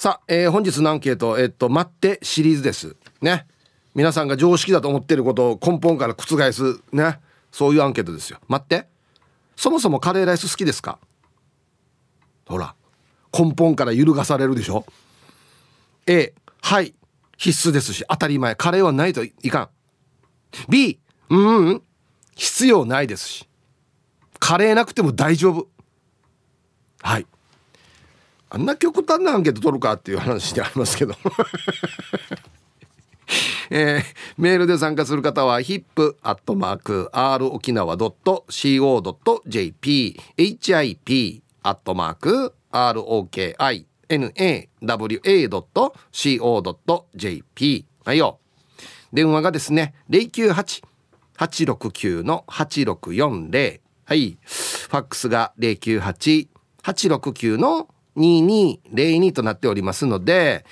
さあ、えー、本日のアンケート、えっと、待ってシリーズです。ね。皆さんが常識だと思ってることを根本から覆す、ね。そういうアンケートですよ。待って。そもそもカレーライス好きですか？ほら。根本から揺るがされるでしょ？A、はい。必須ですし、当たり前。カレーはないといかん。B、うん、うん、必要ないですし。カレーなくても大丈夫。はい。あんな極端なアンケート取るかっていう話でありますけど。えー、メールで参加する方は hip.r 沖縄 .co.jp hip アットマーク ROKINAWA.co.jp はいよ。電話がですね098-869の8640はい。ファックスが098-869の2202となっておりますので、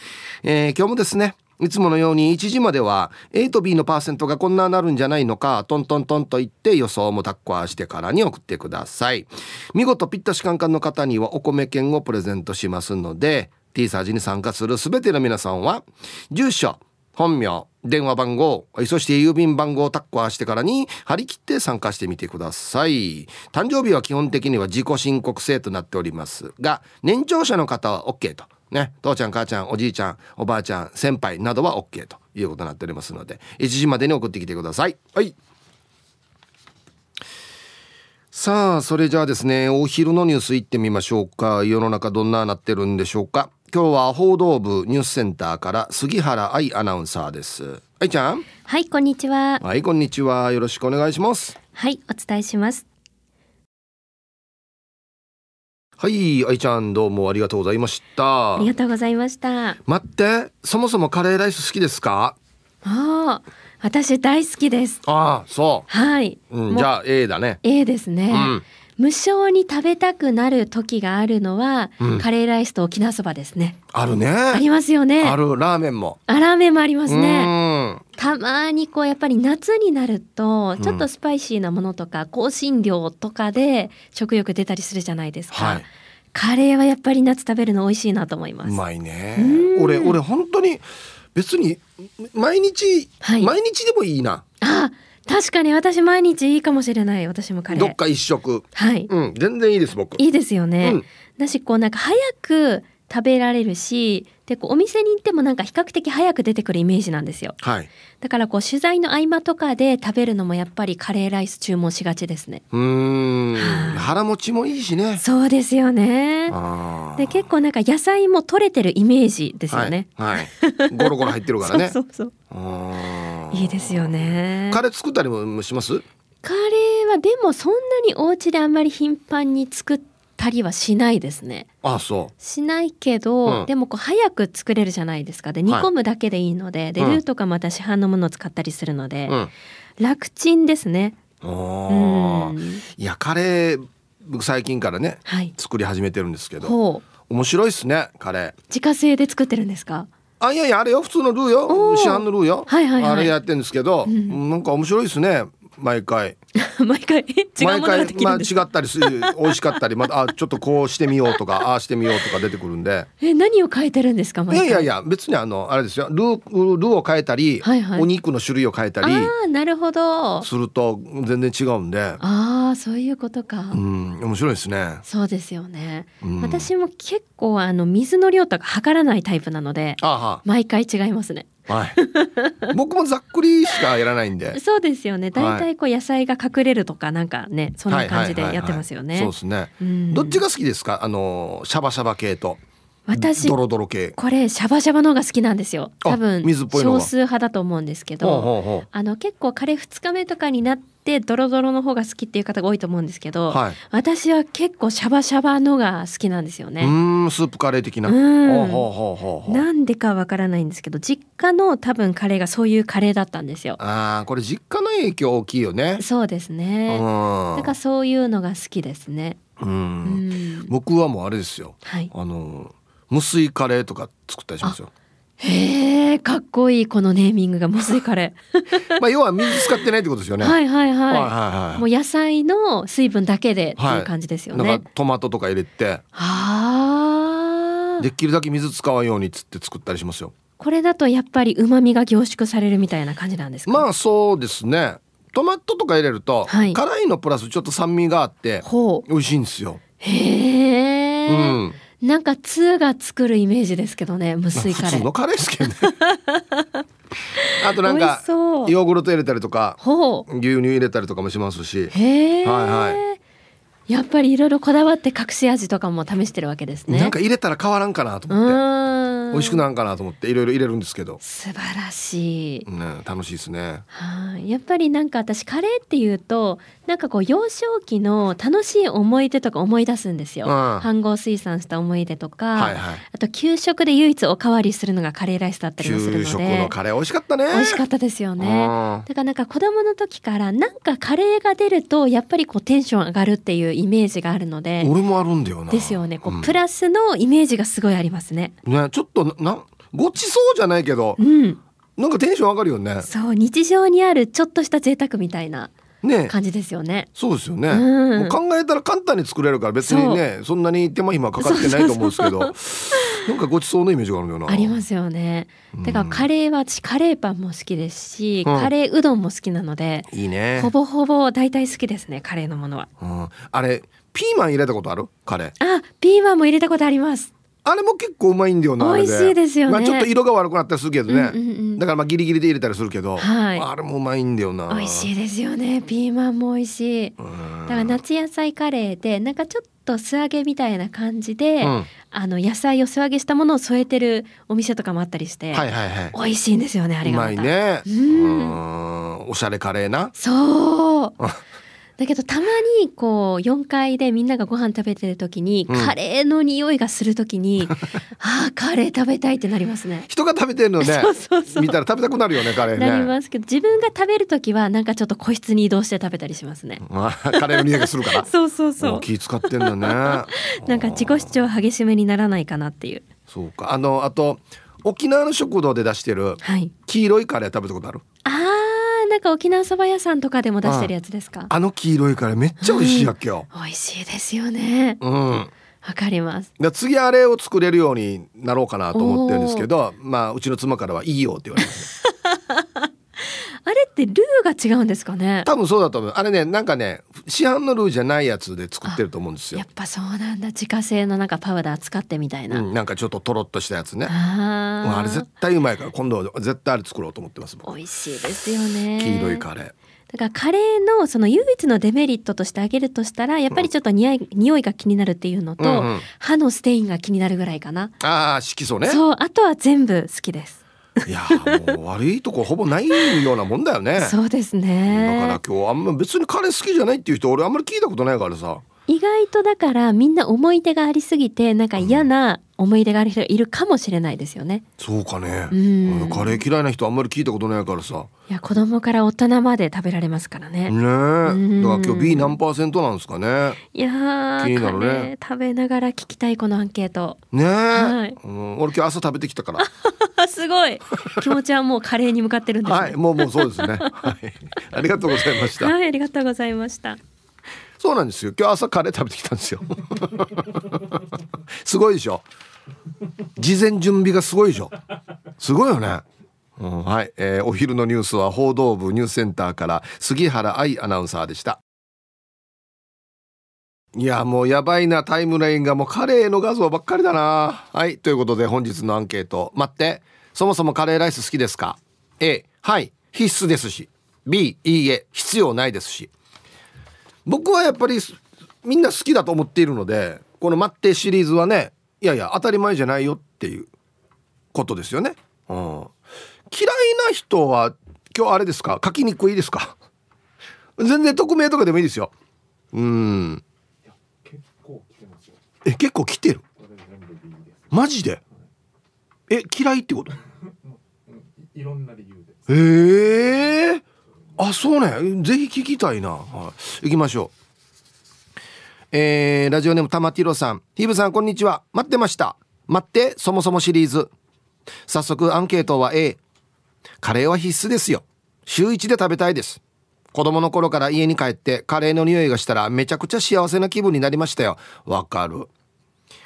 えー、今日もですね、いつものように1時までは A と B のパーセントがこんななるんじゃないのか、トントントンと言って予想もタッコアしてからに送ってください。見事ピッタシカンカンの方にはお米券をプレゼントしますので、T サージに参加する全ての皆さんは、住所、本名、電話番号、そして郵便番号をタッコアしてからに張り切って参加してみてください。誕生日は基本的には自己申告制となっておりますが、年長者の方は OK と。ね、父ちゃん母ちゃんおじいちゃんおばあちゃん先輩などは OK ということになっておりますので1時までに送ってきてください。はいさあそれじゃあですねお昼のニュースいってみましょうか世の中どんななってるんでしょうか今日は報道部ニュースセンターから杉原愛アナウンサーです。愛ちゃん？はいこんにちは。はいこんにちは。よろしくお願いします。はいお伝えします。はい愛ちゃんどうもありがとうございました。ありがとうございました。待ってそもそもカレーライス好きですか？ああ私大好きです。ああそう。はい、うん、じゃあ A だね。A ですね、うん無性に食べたくなる時があるのは、うん、カレーライスと沖縄そばですね。あるね。ありますよね。あるラーメンも。あラーメンもありますね。たまにこうやっぱり夏になるとちょっとスパイシーなものとか、香辛料とかで食欲出たりするじゃないですか。はい、カレーはやっぱり夏食べるの美味しいなと思います。うまいね。俺俺本当に別に毎日、はい、毎日でもいいな。あ。確かに私毎日いいかもしれない私もカレーどっか一食はい。うん全然いいです僕。いいですよね、うん、だしこうなんか早く食べられるしでこうお店に行ってもなんか比較的早く出てくるイメージなんですよ、はい、だからこう取材の合間とかで食べるのもやっぱりカレーライス注文しがちですね。うん。腹持ちもいいしね。そうですよね。で結構なんか野菜も取れてるイメージですよね。はい、はい、ゴロゴロ入ってるからね。そうそうそう。いいですよね。カレー作ったりもします？カレーはでもそんなにお家であんまり頻繁に作ってたりはしないですね。あそう。しないけど、うん、でもこう早く作れるじゃないですか。で煮込むだけでいいので、はい、でルーとかまた市販のものを使ったりするので、うん、楽ちんですね。うん、いやカレー僕最近からね、はい、作り始めてるんですけど面白いっすねカレー。自家製で作ってるんですか？あいやいやあれよ普通のルーよ。市販のルーよ、はいはいはい、あれやってるんですけど、うん、なんか面白いですね毎回 毎回違うものができるんですまあ、違ったりする 美味しかったりまたあちょっとこうしてみようとかああしてみようとか出てくるんで。え何を変えてるんですかいやいやいや別にあのあれですよ。ルールーを変えたり、はいはい、お肉の種類を変えたりあなるほど。すると全然違うんで。ああそういうことか。うん面白いですね。そうですよね、うん、私も結構あの水の量とか測らないタイプなので毎回違いますねはい、僕もざっくりしかやらないんで。そうですよね。大体こう野菜が隠れるとかなんかねそんな感じでやってますよね、そうですね、うん、どっちが好きですか？あのシャバシャバ系と。私ドロドロ系。これシャバシャバのが好きなんですよ。多分少数派だと思うんですけど。あの結構カレー2日目とかになってドロドロの方が好きっていう方が多いと思うんですけど、はい、私は結構シャバシャバのが好きなんですよね。うんスープカレー的な。なんでかわからないんですけど実家の多分カレーがそういうカレーだったんですよ。ああこれ実家の影響大きいよね。そうですね。だからそういうのが好きですね。うん。僕はもうあれですよ、はい、あの無水カレーとか作ったりしますよ。へえ、かっこいいこのネーミングが無水カレー。まあ要は水使ってないってことですよね。はいはいはい。はいはいはい、もう野菜の水分だけでっていう感じですよね。はい、トマトとか入れて。ああ。できるだけ水使わんようにっつって作ったりしますよこれだとやっぱり旨味が凝縮されるみたいな感じなんですか？まあそうですねトマトとか入れると、はい、辛いのプラスちょっと酸味があって美味しいんですよへえ、うん、なんか通が作るイメージですけどね無水カレー、普通のカレーですけどね。あとなんかヨーグルト入れたりとか牛乳入れたりとかもしますし。はいはいやっぱりいろいろこだわって隠し味とかも試してるわけですね。なんか入れたら変わらんかなと思って。美味しくなるかなと思っていろいろ入れるんですけど。素晴らしい、ね、楽しいですね。はい、やっぱりなんか私カレーっていうとなんかこう幼少期の楽しい思い出とか思い出すんですよ、うん、飯盒水産した思い出とか、はいはい、あと給食で唯一おかわりするのがカレーライスだったりもするので。給食のカレー美味しかったね。美味しかったですよね。だからなんか子供の時からなんかカレーが出るとやっぱりこうテンション上がるっていうイメージがあるので俺もあるんだよな。ですよね。こう、うん、プラスのイメージがすごいありますね。ねちょっとなごちそうじゃないけど、うん、なんかテンション上がるよね。そう日常にあるちょっとした贅沢みたいな。ね、感じですよね。そうですよね。うん、考えたら簡単に作れるから別にねそんなに手間暇かかってないと思うんですけどなんかごちそうのイメージがあるよな。ありますよね。だからカレーは私カレーパンも好きですし、うん、カレーうどんも好きなのでいいねほぼほぼ大体好きですねカレーのものは。うん、あれピーマン入れたことある？カレーあピーマンも入れたことあります。あれも結構うまいんだよな美味しいですよね、まあ、ちょっと色が悪くなったりするけどね、うんうんうん、だからまあギリギリで入れたりするけど、はい、あれもうまいんだよな。美味しいですよね。ピーマンも美味しい。だから夏野菜カレーでなんかちょっと素揚げみたいな感じで、うん、あの野菜を素揚げしたものを添えてるお店とかもあったりして、はいはいはい、美味しいんですよねあれがうまいね。うん。おしゃれカレーな。そう だけどたまにこう4階でみんながご飯食べてる時に、うん、カレーの匂いがする時に ああカレー食べたいってなりますね。人が食べてるのね。そうそうそう。見たら食べたくなるよねカレーね。なりますけど自分が食べる時はなんかちょっと個室に移動して食べたりしますね。カレーの匂いがするから。そうそうそう。気使ってんだね。なんか自己主張激しめにならないかなっていう。そうか。あのあと沖縄の食堂で出してる黄色いカレー食べたことある、はい、なんか沖縄そば屋さんとかでも出してるやつですか？あの黄色いからめっちゃ美味しいやっけよ、うん、美味しいですよね。うん。わかります。次あれを作れるようになろうかなと思ってるんですけどまあうちの妻からはいいよって言われます、あれってルーが違うんですかね？多分そうだと思う。あれねなんかね市販のルーじゃないやつで作ってると思うんですよ。やっぱそうなんだ。自家製のなんかパウダー使ってみたいな、うん、なんかちょっととろっとしたやつね。ああれ絶対うまいから今度は絶対あれ作ろうと思ってます美味しいですよね。黄色いカレー。だからカレーのその唯一のデメリットとしてあげるとしたらやっぱりちょっと匂い,、匂いが気になるっていうのと、うんうん、歯のステインが気になるぐらいかな。ああ色素ね。そうあとは全部好きですいやもう悪いとこほぼないようなもんだよね。そうですね。だから今日あんま別に彼好きじゃないっていう人俺あんまり聞いたことないからさ意外とだからみんな思い出がありすぎてなんか嫌な思い出がある人いるかもしれないですよね。そうかね。うん、カレー嫌いな人あんまり聞いたことないからさ。いや子供から大人まで食べられますからね。ねえ。だから今日 B 何パーセントなんですかね。いや気になるね。食べながら聞きたいこのアンケート。ねえ。はい、うん、俺今日朝食べてきたから。すごい。気持ちはもうカレーに向かってるんです、ね、はい、もうもうそうですね。はい。ありがとうございました。はい、ありがとうございました。そうなんですよ。今日朝カレー食べてきたんですよ。すごいでしょ。事前準備がすごいでしょ。すごいよね。うん、はい、えー、お昼のニュースは報道部ニュースセンターから杉原愛アナウンサーでした。いやもうやばいなタイムラインが。もうカレーの画像ばっかりだな。はい。ということで本日のアンケート。待って。そもそもカレーライス好きですか？A はい。必須ですし。B いいえ。必要ないですし。僕はやっぱりみんな好きだと思っているのでこの「待って」シリーズはねいやいや当たり前じゃないよっていうことですよね。うん、嫌いな人は今日あれですか？書きにくいですか？全然匿名とかでもいいですよ。うん。え結構来てる？マジで？え嫌いってこと？いろんな理由で。ええーあそうね。ぜひ聞きたいな、はい、行きましょう。えー、ラジオネーム玉ティロさん。ヒブさんこんにちは。待ってました。待ってそもそもシリーズ。早速アンケートは A カレーは必須ですよ。週1で食べたいです。子供の頃から家に帰ってカレーの匂いがしたらめちゃくちゃ幸せな気分になりましたよ。わかる。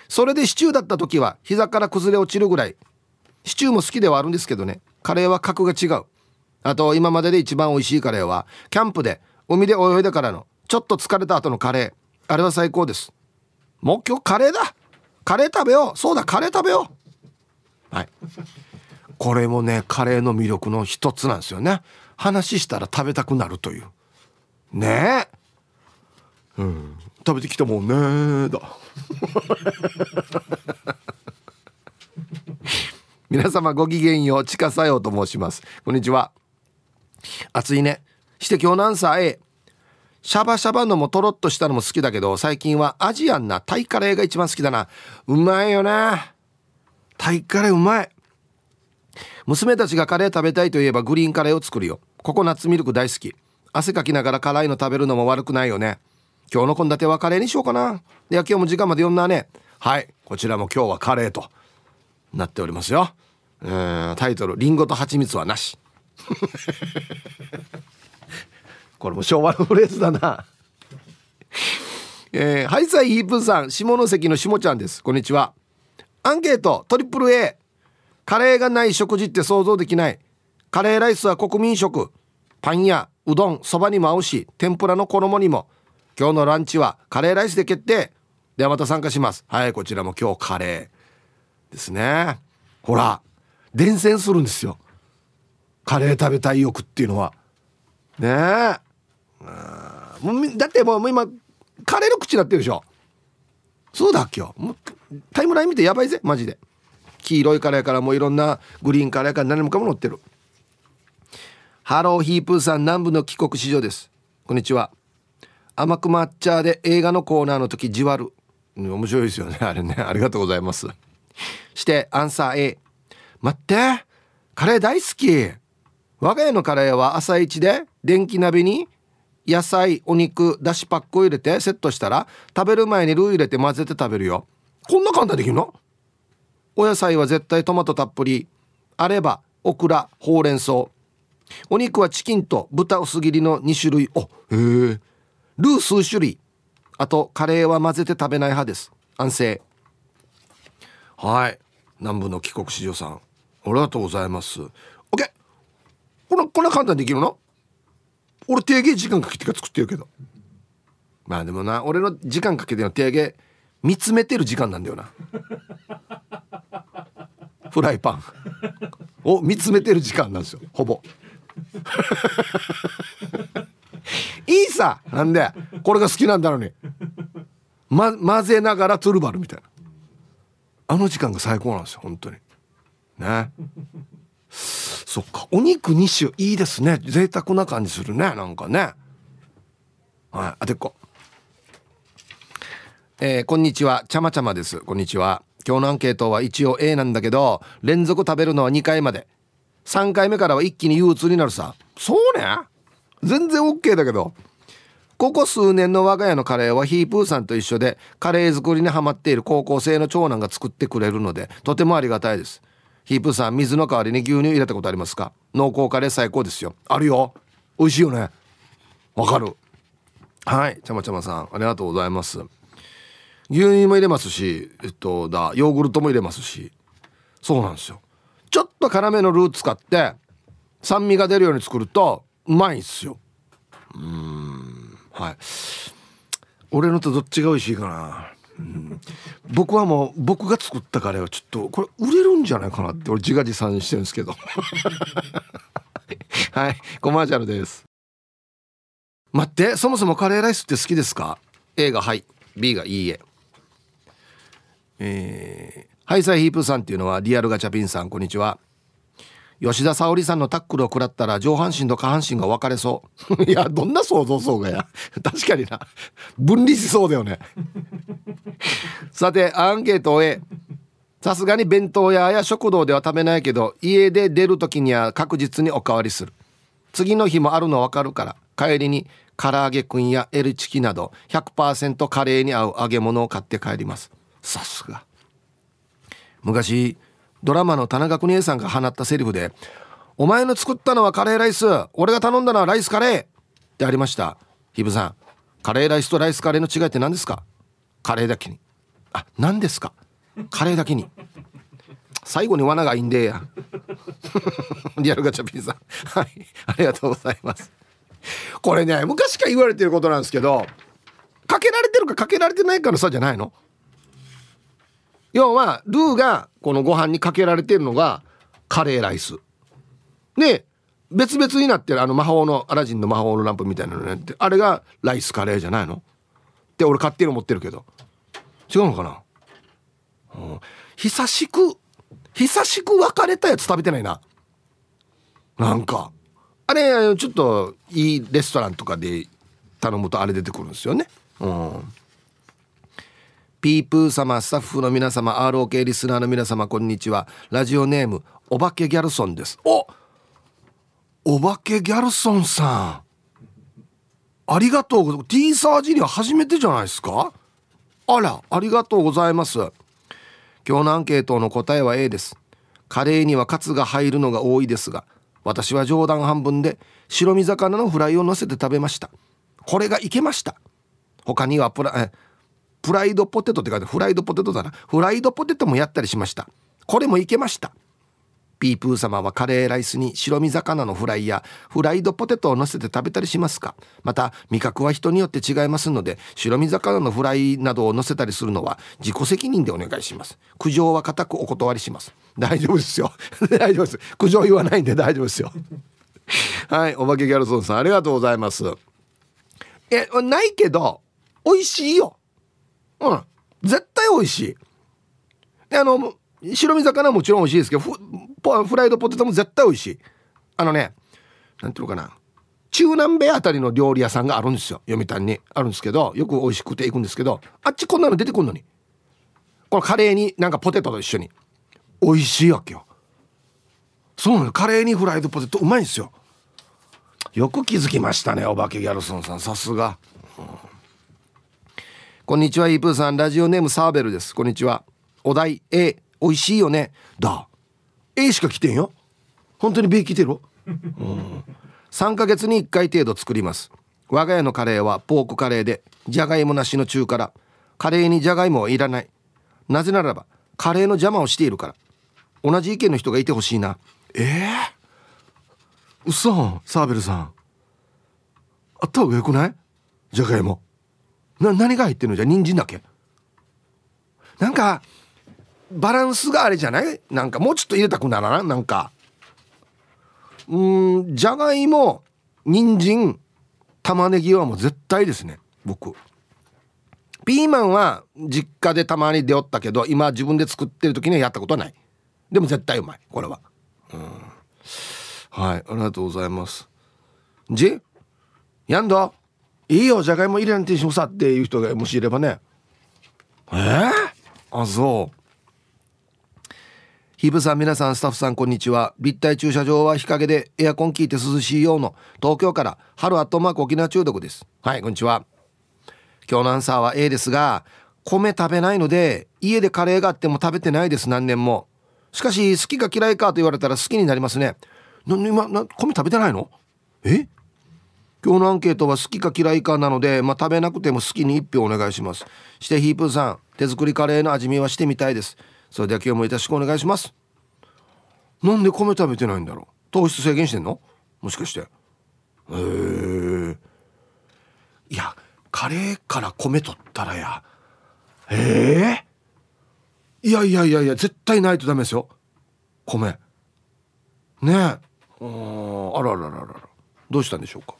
それでシチューだった時は膝から崩れ落ちるぐらい。シチューも好きではあるんですけどね。カレーは格が違う。あと今までで一番美味しいカレーはキャンプで海で泳いでからのちょっと疲れた後のカレー。あれは最高です。もう今日カレーだ。カレー食べよう。そうだカレー食べよう。はい。これもねカレーの魅力の一つなんですよね。話したら食べたくなるという。ねえ。うん。食べてきたもんね。だ。皆様ごきげんよう、ちかさようと申します。こんにちは。暑いね。して今日のアンサー A。シャバシャバのもとろっとしたのも好きだけど、最近はアジアンなタイカレーが一番好きだな。うまいよな。タイカレーうまい。娘たちがカレー食べたいといえばグリーンカレーを作るよ。ココナッツミルク大好き。汗かきながら辛いの食べるのも悪くないよね。今日の献立はカレーにしようかな。いや、今日も時間まで読んだね。はい。こちらも今日はカレーとなっておりますよ。タイトル「リンゴと蜂蜜はなし」これも昭和のフレーズだな。えー、ハイサイヒープさん下関の下ちゃんです。こんにちは。アンケートトリプル A カレーがない食事って想像できない。カレーライスは国民食。パンやうどんそばにも合うし天ぷらの衣にも。今日のランチはカレーライスで決定。ではまた参加します。はいこちらも今日カレーですね。ほら伝染するんですよ。カレー食べたい欲っていうのは。ねえ。だってもう今カレーの口になってるでしょ。そうだ今日もタイムライン見てやばいぜマジで。黄色いカレーからもういろんなグリーンカレーから何もかも乗ってる。ハローヒープーさん南部の帰国子女です。こんにちは。甘く抹茶で映画のコーナーの時じわる。面白いですよねあれね。ありがとうございます。してアンサー A 待ってカレー大好き。我が家のカレーは朝一で電気鍋に野菜お肉だしパックを入れてセットしたら食べる前にルー入れて混ぜて食べるよ。こんな簡単できるの？お野菜は絶対トマトたっぷりあればオクラほうれん草。お肉はチキンと豚薄切りの2種類。おへえ。ルー数種類。あとカレーは混ぜて食べない派です。安静。はい。南部の帰国子女さん。ありがとうございます。こんなこんな簡単にできるの？俺定芸時間かけてから作ってるけど。まあでもな俺の時間かけての定芸見つめてる時間なんだよな。フライパン。を見つめてる時間なんですよほぼ。いいさなんでこれが好きなんだろうに、ま、混ぜながらトゥルバルみたいな。あの時間が最高なんですよ本当に。ね。そっか。お肉2種いいですね。贅沢な感じするね。なんかね。はい。あてっこ。えー、こんにちは。ちゃまちゃまです。こんにちは。今日のアンケートは一応 A なんだけど連続食べるのは2回まで。3回目からは一気に憂鬱になるさ。そうね。全然 OK だけど。ここ数年の我が家のカレーはヒープーさんと一緒でカレー作りにハマっている高校生の長男が作ってくれるのでとてもありがたいです。ヒープさん水の代わりに牛乳入れたことありますか？濃厚カレー最高ですよ。あるよ。美味しいよね。わかる。はい。ちゃまちゃまさんありがとうございます。牛乳も入れますしえっとだヨーグルトも入れますし。そうなんですよ。ちょっと辛めのルー使って酸味が出るように作るとうまいんすよ。うん。はい。俺のとどっちが美味しいかな、うん、僕はもう僕が作ったカレーはちょっとこれ売れるんじゃないかなって俺自画自賛してるんですけど。はい。コマーシャルです。待ってそもそもカレーライスって好きですか？A がはい。B がいいえ。えー、ハイサイヒープさんっていうのはリアルガチャピンさんこんにちは吉田沙保里さんのタックルを食らったら上半身と下半身が分かれそう。いやどんな想像そうがや。確かにな。分離しそうだよね。さてアンケートを A さすがに弁当屋や食堂では食べないけど家で出る時には確実におかわりする。次の日もあるの分かるから帰りに唐揚げくんや L チキなど100%カレーに合う揚げ物を買って帰ります。さすが。昔ドラマの田中邦衛さんが放ったセリフで「お前の作ったのはカレーライス俺が頼んだのはライスカレー」ってありました。ヒブさんカレーライスとライスカレーの違いって何ですかカレーだけにあ何ですかカレーだけに最後に罠がいいんでや リアルガチャピンさん。はい。ありがとうございます。これね昔から言われてることなんですけどかけられてるかかけられてないかの差じゃないの？要はルーがこのご飯にかけられてるのがカレーライス。で別々になってるあの魔法のアラジンの魔法のランプみたいなのね。ってあれがライスカレーじゃないの？って俺勝手に思ってるけど。違うのかな、うん、久しく久しく別れたやつ食べてないな。なんか。あれちょっといいレストランとかで頼むとあれ出てくるんですよね。うん。ピープー様スタッフの皆様 ROK リスナーの皆様こんにちは。ラジオネームお化けギャルソンです。おお化けギャルソンさん。ありがとうございます。T サージには初めてじゃないですか？あらありがとうございます。今日のアンケートの答えは A です。カレーにはカツが入るのが多いですが私は冗談半分で白身魚のフライを乗せて食べました。これがいけました。他にはプラプライドポテトって書いてフライドポテトだな。フライドポテトもやったりしました。これもいけました。ピープー様はカレーライスに白身魚のフライやフライドポテトを乗せて食べたりしますか？また味覚は人によって違いますので白身魚のフライなどを乗せたりするのは自己責任でお願いします。苦情は固くお断りします。大丈夫ですよ。大丈夫です。苦情言わないんで大丈夫ですよ。はいお化けギャルソンさんありがとうございます。えないけど美味しいよ。うん。絶対美味しい。であの白身魚もちろん美味しいですけどフライドポテトも絶対美味しい。あのねなんていうのかな。中南米あたりの料理屋さんがあるんですよ。読谷に。あるんですけどよく美味しくて行くんですけどあっちこんなの出てくるのに。このカレーになんかポテトと一緒に。美味しいわけよ。そうなのカレーにフライドポテトうまいんですよ。よく気づきましたねお化けギャルソンさん。さすが、うん、こんにちはイープーさん。ラジオネームサーベルです。こんにちは。お題 A 美味しいよね。だ。A しか来てんよ。本当に B 来てる、うん、3ヶ月に1回程度作ります。我が家のカレーはポークカレーでじゃがいもなしの中辛。カレーにじゃがいもはいらない。なぜならばカレーの邪魔をしているから。同じ意見の人がいてほしいな。ええー嘘サーベルさん。あった方がよくない？じゃがいも。な何が入ってるの？じゃ人参だけ。なんかバランスがあれじゃない？なんかもうちょっと入れたくならななんか。うんじゃがいも人参玉ねぎはもう絶対ですね。僕。ピーマンは実家でたまに出おったけど今自分で作ってる時にはやったことはない。でも絶対うまいこれは。うん。はい、ありがとうございます。じ？やんだ？いいよ、じゃがいも入れんてしもさっていう人がもしいればね。えー、あ、そう。ヒブさん、皆さん、スタッフさん、こんにちは。立体駐車場は日陰でエアコン効いて涼しいようの東京から春アットマーク沖縄中毒です。はい、こんにちは。今日のアンサーは A ですが、米食べないので、家でカレーがあっても食べてないです、何年も。しかし、好きか嫌いかと言われたら好きになりますね。な今な米食べてないの？え？今日のアンケートは好きか嫌いかなので、まあ、食べなくても好きに1票お願いします。してヒープーさん手作りカレーの味見はしてみたいです。それでは今日もよろしくお願いします。なんで米食べてないんだろう。糖質制限してんの？もしかして。へえいやカレーから米取ったらや。ええいやいやいやいや絶対ないとダメですよ。米。ねえ。あららららら。どうしたんでしょうか？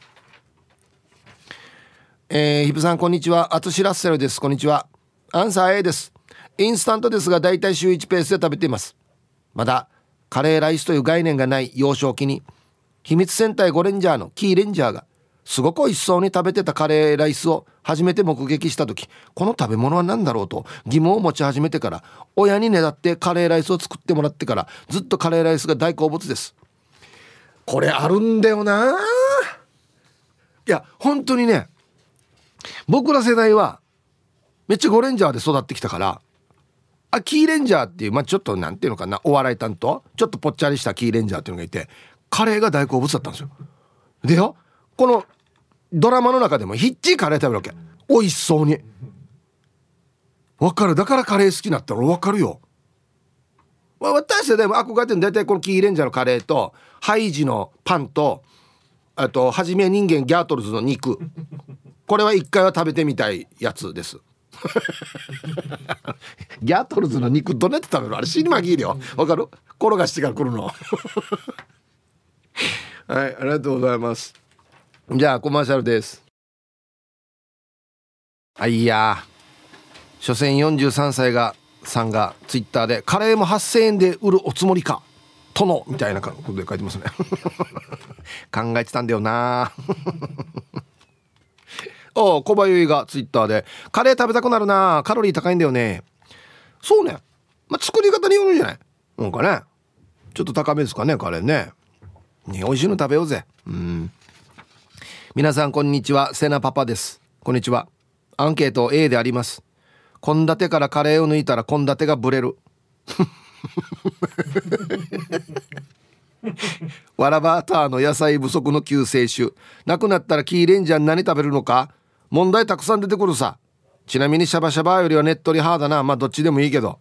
えー、ヒプさんこんにちは。アツシラッセルです。こんにちは。アンサー A です。インスタントですがだいたい週1ペースで食べています。まだカレーライスという概念がない幼少期に。秘密戦隊ゴレンジャーのキーレンジャーがすごく美味しそうに食べてたカレーライスを初めて目撃した時この食べ物は何だろうと疑問を持ち始めてから親にねだってカレーライスを作ってもらってからずっとカレーライスが大好物です。これあるんだよな。いや本当にね僕ら世代はめっちゃゴレンジャーで育ってきたからあキーレンジャーっていうまあちょっとなんていうのかなお笑い担当ちょっとぽっちゃりしたキーレンジャーっていうのがいてカレーが大好物だったんですよ。でよこのドラマの中でもヒッチーカレー食べるわけ。美味しそうに。わかる。だからカレー好きになったらわかるよ。私世代も憧れてる大体このキーレンジャーのカレーとハイジのパンとあとはじめ人間ギャートルズの肉。これは一回は食べてみたいやつです。ギャートルズの肉どうやって食べる。あれ死にまぎるよ。わかる？転がしてから来るの。はいありがとうございます。じゃあコマーシャルです。あいや。所詮43歳がさんがツイッターでカレーも8000円で売るおつもりか。殿みたいなことで書いてますね。考えてたんだよなお小林がツイッターでカレー食べたくなるなカロリー高いんだよね。そうね。まあ、作り方によるんじゃない？なんかね。ちょっと高めですかねカレーね。ね美味しいの食べようぜ。うん。皆さんこんにちは。セナパパです。こんにちは。アンケート A であります。献立からカレーを抜いたら献立がブレる。わらバーターの野菜不足の救世主。なくなったらキーレンジャー何食べるのか？問題たくさん出てくるさ。ちなみにシャバシャバよりはねっとり派だな。まあどっちでもいいけど。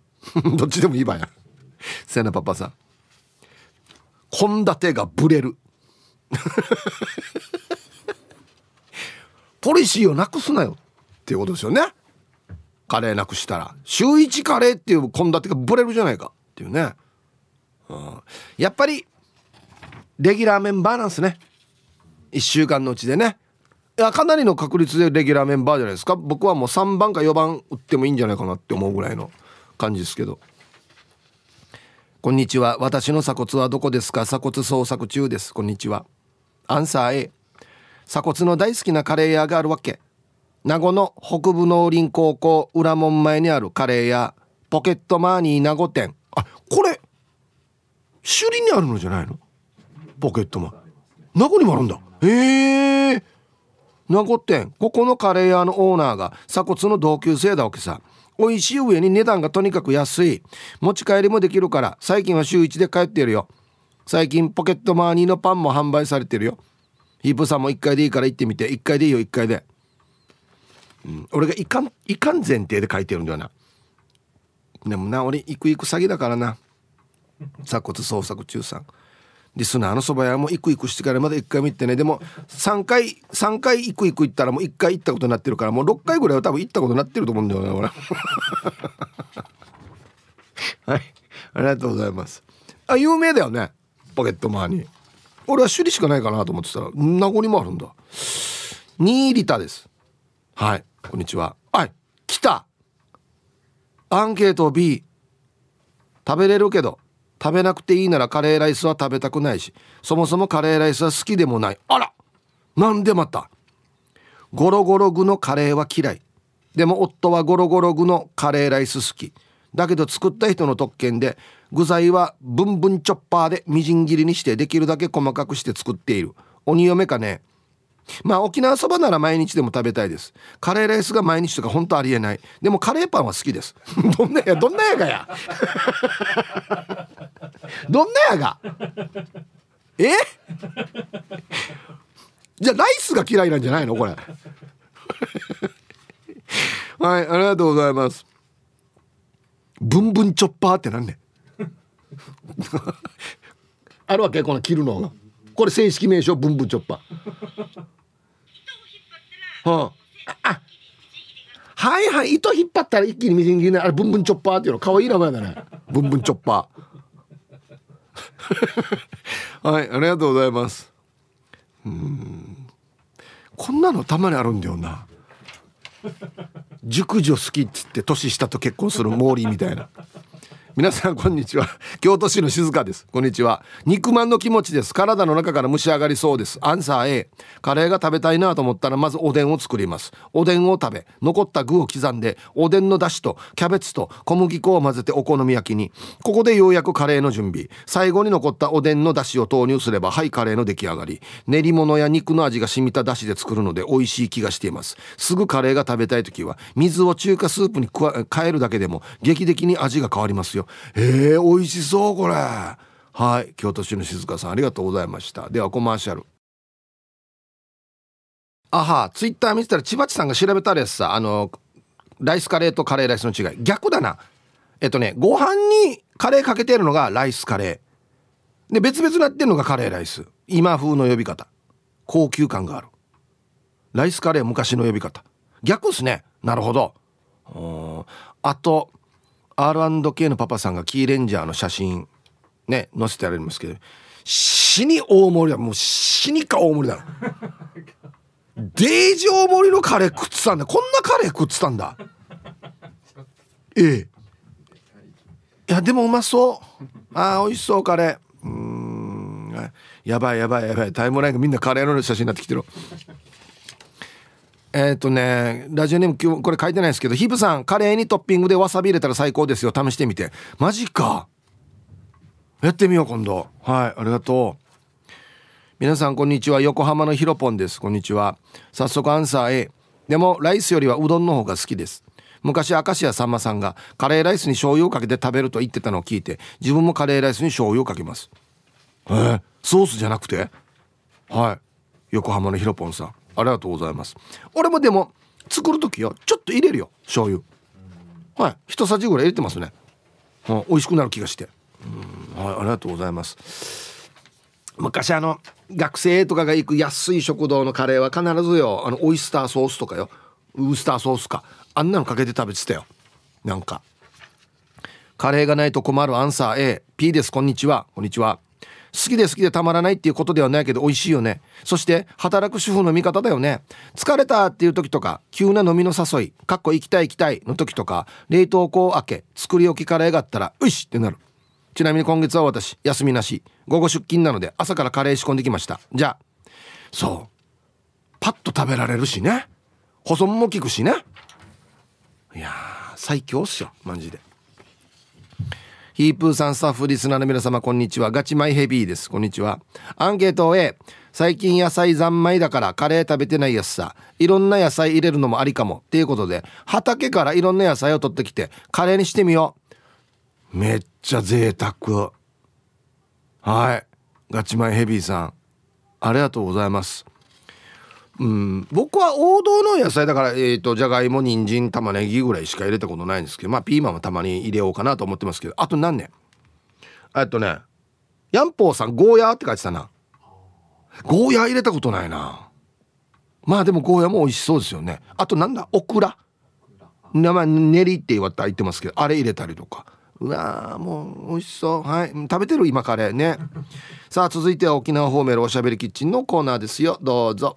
どっちでもいいばや。せなパパさん。献立がブレる。ポリシーをなくすなよっていうことですよね。カレーなくしたら。週1カレーっていう献立がブレるじゃないか。っていうね、うん、やっぱりレギュラーメンバーなんすね。1週間のうちでね。いやかなりの確率でレギュラーメンバーじゃないですか。僕はもう3番か4番打ってもいいんじゃないかなって思うぐらいの感じですけど。こんにちは。私の鎖骨はどこですか？鎖骨捜索中です。こんにちは。アンサー A 鎖骨の大好きなカレー屋があるわけ。名護の北部農林高校裏門前にあるカレー屋。ポケットマーニー名護店。あこれ首里にあるのじゃないの？ポケットマー。名護にもあるんだ。へえ名護店ここのカレー屋のオーナーが鎖骨の同級生だわけさ。美味しい上に値段がとにかく安い。持ち帰りもできるから最近は週1で帰ってるよ。最近ポケットマーニーのパンも販売されてるよ。ヒープさんも1回でいいから行ってみて。1回でいいよ1回で。うん、俺がいかんいかん前提で書いてるんだよな。でもな俺行く行く詐欺だからな。鎖骨捜索中さん。リスナーのそば屋も行く行くしてからまだ1回も行ってね。でも3回3回行く行く行ったらもう1回行ったことになってるからもう6回ぐらいは多分行ったことになってると思うんだよな俺。はい。ありがとうございます。あ有名だよね。ポケットマーニー。俺は首里しかないかなと思ってたら名残もあるんだ。2リタです。はい。こんにちは。はい。来た。アンケート B 食べれるけど。食べなくていいならカレーライスは食べたくないしそもそもカレーライスは好きでもない。あらなんでまた？ゴロゴロ具のカレーは嫌い。でも夫はゴロゴロ具のカレーライス好き。だけど作った人の特権で具材はブンブンチョッパーでみじん切りにしてできるだけ細かくして作っている。鬼嫁かね。まあ沖縄そばなら毎日でも食べたいです。カレーライスが毎日とか本当ありえない。でもカレーパンは好きです。どんなやどんなやがや。どんなやが？え？じゃあライスが嫌いなんじゃないの？これ。はいありがとうございます。ブンブンチョッパーってなんね あるわけ？この切るのが。これ正式名称？ブンブンチョッパー。はあ、はいはい糸引っ張ったら一気にみじん切りあれブンブンチョッパーっていうの。可愛い名前だね。ブンブンチョッパー はいありがとうございます。うん。こんなのたまにあるんだよな。熟女好きっつって年下と結婚するモーリーみたいな。皆さんこんにちは。京都市の静香です。こんにちは。肉まんの気持ちです。体の中から蒸し上がりそうです。アンサー A カレーが食べたいなと思ったらまずおでんを作ります。おでんを食べ残った具を刻んでおでんの出汁とキャベツと小麦粉を混ぜてお好み焼きに。ここでようやくカレーの準備。最後に残ったおでんの出汁を投入すればはいカレーの出来上がり。練り物や肉の味が染みた出汁で作るので美味しい気がしています。すぐカレーが食べたい時は水を中華スープに変えるだけでも劇的に味が変わりますよ。へえ、美味しそうこれ。はい。京都市の静香さんありがとうございました。ではコマーシャル。あはツイッター見てたら千葉地さんが調べたらやつさあのライスカレーとカレーライスの違い。逆だな。えっとねご飯にカレーかけてるのがライスカレー。で別々になってるのがカレーライス。今風の呼び方。高級感がある。ライスカレー昔の呼び方。逆っすね。なるほど。あと R&K のパパさんがキーレンジャーの写真ね載せてありますけど死に大盛りだ。もう死にか大盛りだ。デージ大盛りのカレー食ってたんだ。こんなカレー食ってたんだ。ええ。いやでもうまそう。あー美味しそうカレー。うん。やばいやばいやばい。タイムラインがみんなカレーの写真になってきてる。えっ、とねラジオネーム今日これ書いてないですけどヒブさんカレーにトッピングでわさび入れたら最高ですよ。試してみて。マジか。やってみよう今度。はいありがとう。皆さんこんにちは。横浜のひろぽんです。こんにちは。早速アンサー A でもライスよりはうどんの方が好きです。昔明石家さんまさんがカレーライスに醤油をかけて食べると言ってたのを聞いて自分もカレーライスに醤油をかけます。えー、ソースじゃなくて？はい。横浜のひろぽんさん。ありがとうございます。俺もでも作る時よちょっと入れるよ醤油。はい一さじぐらい入れてますね、うん、美味しくなる気がして。うんはいありがとうございます。昔あの学生とかが行く安い食堂のカレーは必ずよあのオイスターソースとかよ。ウスターソースか。あんなのかけて食べてたよ。なんか。カレーがないと困るアンサー A P です。こんにちは。こんにちは。好きで好きでたまらないっていうことではないけど美味しいよね。そして働く主婦の味方だよね。疲れたっていう時とか急な飲みの誘いかっこ行きたい行きたいの時とか冷凍庫を開け作り置きカレーがあったらういしってなる。ちなみに今月は私休みなし。午後出勤なので朝からカレー仕込んできました。じゃあそう。パッと食べられるしね。保存も効くしね。いや最強っすよマジで。ヒープーさんスタッフリスナーの皆様こんにちは。ガチマイヘビーです。こんにちは。アンケートを A 最近野菜三昧だからカレー食べてないやつさ。いろんな野菜入れるのもありかも。っていうことで畑からいろんな野菜を取ってきてカレーにしてみよう。めっちゃ贅沢。はい。ガチマイヘビーさんありがとうございます。うん。僕は王道の野菜だからえっ、ー、とじゃがいも人参玉ねぎぐらいしか入れたことないんですけどまあピーマンもたまに入れようかなと思ってますけどあと何年？えっとねヤンポーさんゴーヤーって書いてたな。ゴーヤー入れたことないな。まあでもゴーヤーも美味しそうですよね。あとなんだ？オクラ。名前練りって言われて言ってますけどあれ入れたりとか。うわもう美味しそう。はい。食べてる？今カレーね。さあ続いては沖縄方面のおしゃべりキッチンのコーナーですよ。どうぞ。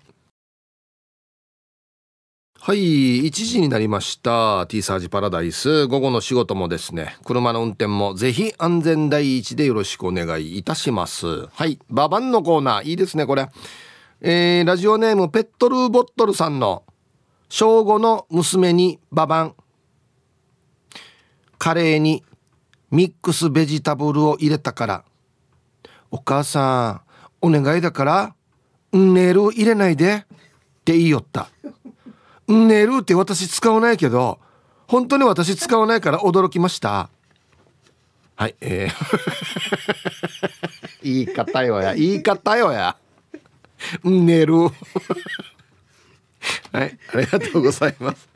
はい1時になりました。T サージパラダイス。午後の仕事もですね車の運転もぜひ安全第一でよろしくお願いいたします。はいババンのコーナー。いいですねこれ。えー、ラジオネームペットルーボットルさんの正午の娘にババンカレーにミックスベジタブルを入れたから。お母さんお願いだからネイル入れないで。って言いよった。ネイルって私使わないけど本当に私使わないから驚きました。はいえー。言い方よや。言い方よや。ネイルはいありがとうございます。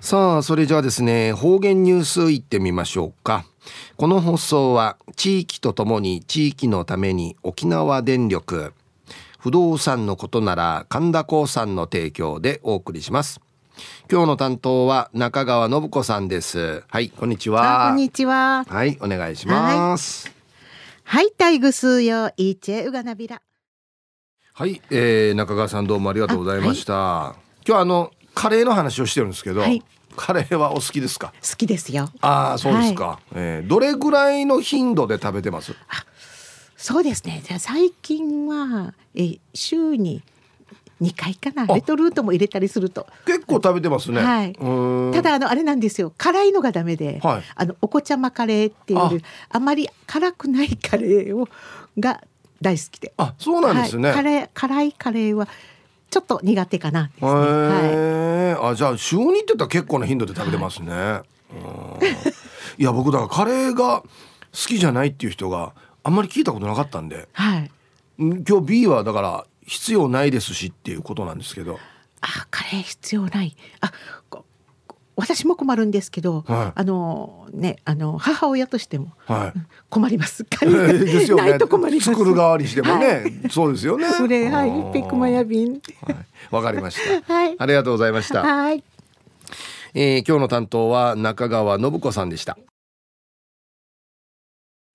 さあそれじゃあですね方言ニュースいってみましょうか。この放送は地域とともに地域のために沖縄電力不動産のことなら神田興産の提供でお送りします。今日の担当は中川信子さんです。はいこんにちは。こんにちは。はいお願いします。はい、タイグスよいちえうがなびら。はい、えー、中川さんどうもありがとうございました、はい、今日あのカレーの話をしてるんですけど、はい。カレーはお好きですか？好きですよ。ああそうですか、はい、えー、どれぐらいの頻度で食べてます？そうですね。じゃ最近はえ週に2回かなレトルートも入れたりすると。結構食べてますね、はい、ただあのあれなんですよ。辛いのがダメで、はい、あのお子ちゃまカレーっていうあ。まり辛くないカレーをが大好きで。あそうなんですね、はい、辛い辛いカレーはちょっと苦手かなですね。はい、あじゃあ週にって言ったら結構な頻度で食べてますね。はい、いや僕だからカレーが好きじゃないっていう人があんまり聞いたことなかったんで、はい、今日 B はだから必要ないですしっていうことなんですけど。あカレレー必要ない。あ私も困るんですけど、はい、あのねあの母親としても、はい、困ります。カレーですよ、ね、ないと困ります。作る側にしてもね、はい、そうですよね。それはい。ペクマヤビわ、かりました。はい。ありがとうございました。はい。えー、今日の担当は中川信子さんでした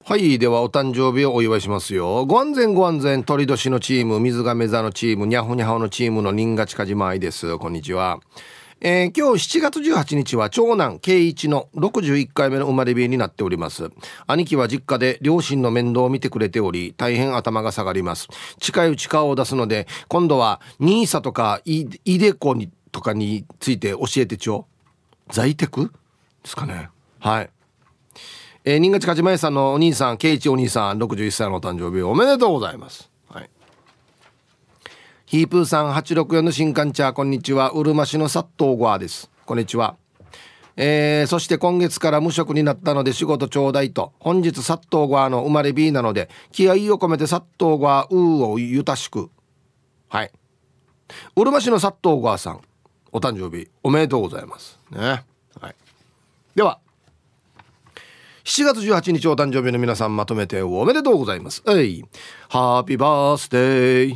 はいではお誕生日をお祝いしますよ。ご安全ご安全。鳥年のチーム水亀座のチームにゃほにゃほのチームの新賀近島愛です。こんにちは。えー、今日7月18日は長男圭一の61回目の生まれ日になっております。兄貴は実家で両親の面倒を見てくれており大変頭が下がります。近いうち顔を出すので今度は NISA とかイデコにとかについて教えてちょ。う在宅？ですかね。はい。えー、新潟勝前さんのお兄さん圭一お兄さん61歳のお誕生日おめでとうございます。ヒープーさん864の新刊茶こんにちは。うるま市の殺到ゴアです。こんにちは。えー、そして今月から無職になったので仕事ちょうだいと。本日殺到ゴアの生まれ日なので気合を込めて殺到ゴアうーをゆたしく。はい。うるま市の殺到ゴアさんお誕生日おめでとうございます。ね。はい。では7月18日お誕生日の皆さんまとめておめでとうございますえいハッピーバースデー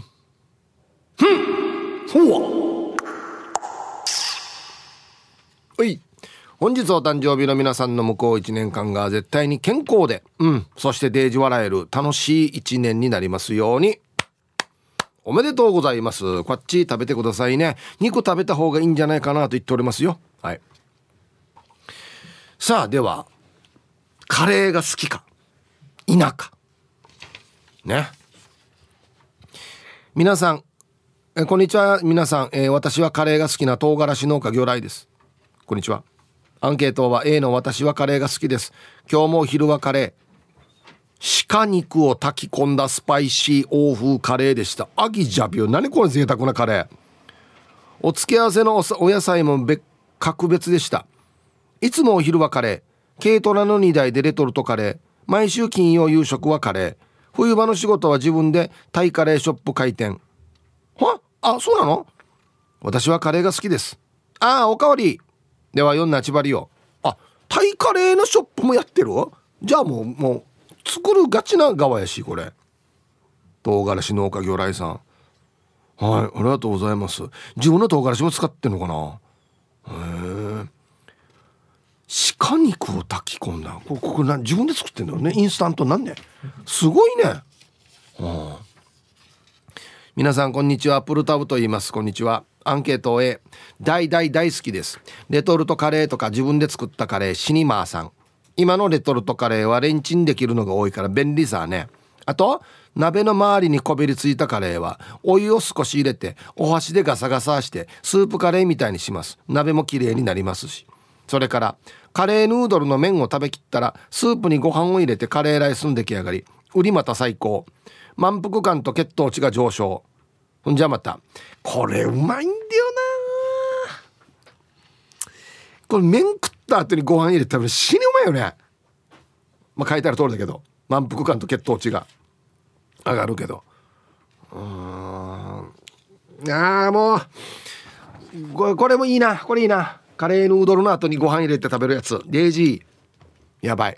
ふんそうはい本日お誕生日の皆さんの向こう1年間が絶対に健康で、うん、そしてデージ笑える楽しい1年になりますように。おめでとうございます。こっち食べてくださいね。2個食べた方がいいんじゃないかなと言っておりますよ。はい。さあ、では、カレーが好きか、否か。ね。皆さん、えこんにちは。皆さん、えー、私はカレーが好きな唐辛子農家魚雷です。こんにちは。アンケートは A の私はカレーが好きです。今日もお昼はカレー。鹿肉を炊き込んだスパイシー欧風カレーでした。アギジャビュ何これ贅沢なカレー。お付け合わせのお野菜も別格別でした。いつもお昼はカレー。軽トラの荷台でレトルトカレー。毎週金曜夕食はカレー。冬場の仕事は自分でタイカレーショップ開店。は？あそうなの？私はカレーが好きです。ああおかわり。では4なちばりよあタイカレーのショップもやってる？じゃあもうもう作るガチな側やしこれ。唐辛子農家魚雷さん。はいありがとうございます。自分の唐辛子も使ってんのかな？へえ鹿肉を炊き込んだ。こここな自分で作ってんだよね。インスタントなんね。すごいね。はあ皆さんこんにちは。プルタブと言います。こんにちは。アンケートを A 大大大好きです。レトルトカレーとか自分で作ったカレーシニマーさん。今のレトルトカレーはレンチンできるのが多いから便利さね。あと鍋の周りにこびりついたカレーはお湯を少し入れてお箸でガサガサしてスープカレーみたいにします。鍋も綺麗になりますし。それからカレーヌードルの麺を食べきったらスープにご飯を入れてカレーライスの出来上がり売りまた最高。満腹感と血糖値が上昇。ほんじゃまたこれうまいんだよな。これ麺食った後にご飯入れて食べる死にうまいよね。まあ書いてある通りだけど満腹感と血糖値が上がるけど。うん。ああもうこれもいいな。これいいな。カレーヌードルの後にご飯入れて食べるやつ。デイジー。やばい。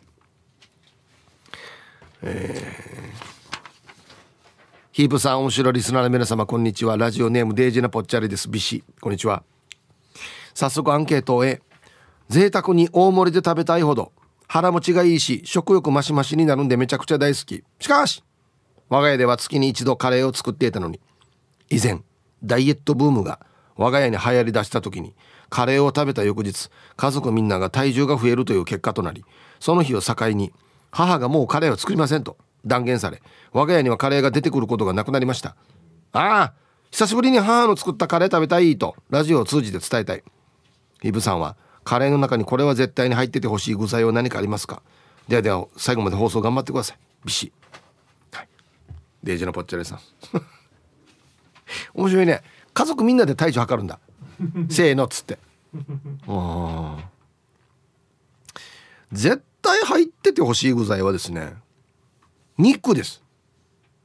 えー。ヒープさん面白いリスナーの皆様こんにちは。ラジオネームデイジーなぽっちゃりです。ビシこんにちは。早速アンケートをへ。贅沢に大盛りで食べたいほど。腹持ちがいいし食欲マシマシになるんでめちゃくちゃ大好き。しかし我が家では月に一度カレーを作っていたのに。以前ダイエットブームが我が家に流行りだした時に。カレーを食べた翌日家族みんなが体重が増えるという結果となりその日を境に母がもうカレーを作りませんと断言され我が家にはカレーが出てくることがなくなりました。ああ久しぶりに母の作ったカレー食べたいとラジオを通じて伝えたい。イブさんはカレーの中にこれは絶対に入っててほしい具材は何かありますか？ではでは最後まで放送頑張ってください。ビシはい。デイジのぽっちゃりさん。面白いね。家族みんなで体重測るんだ。せーのっつって。絶対入っててほしい具材はですね肉です。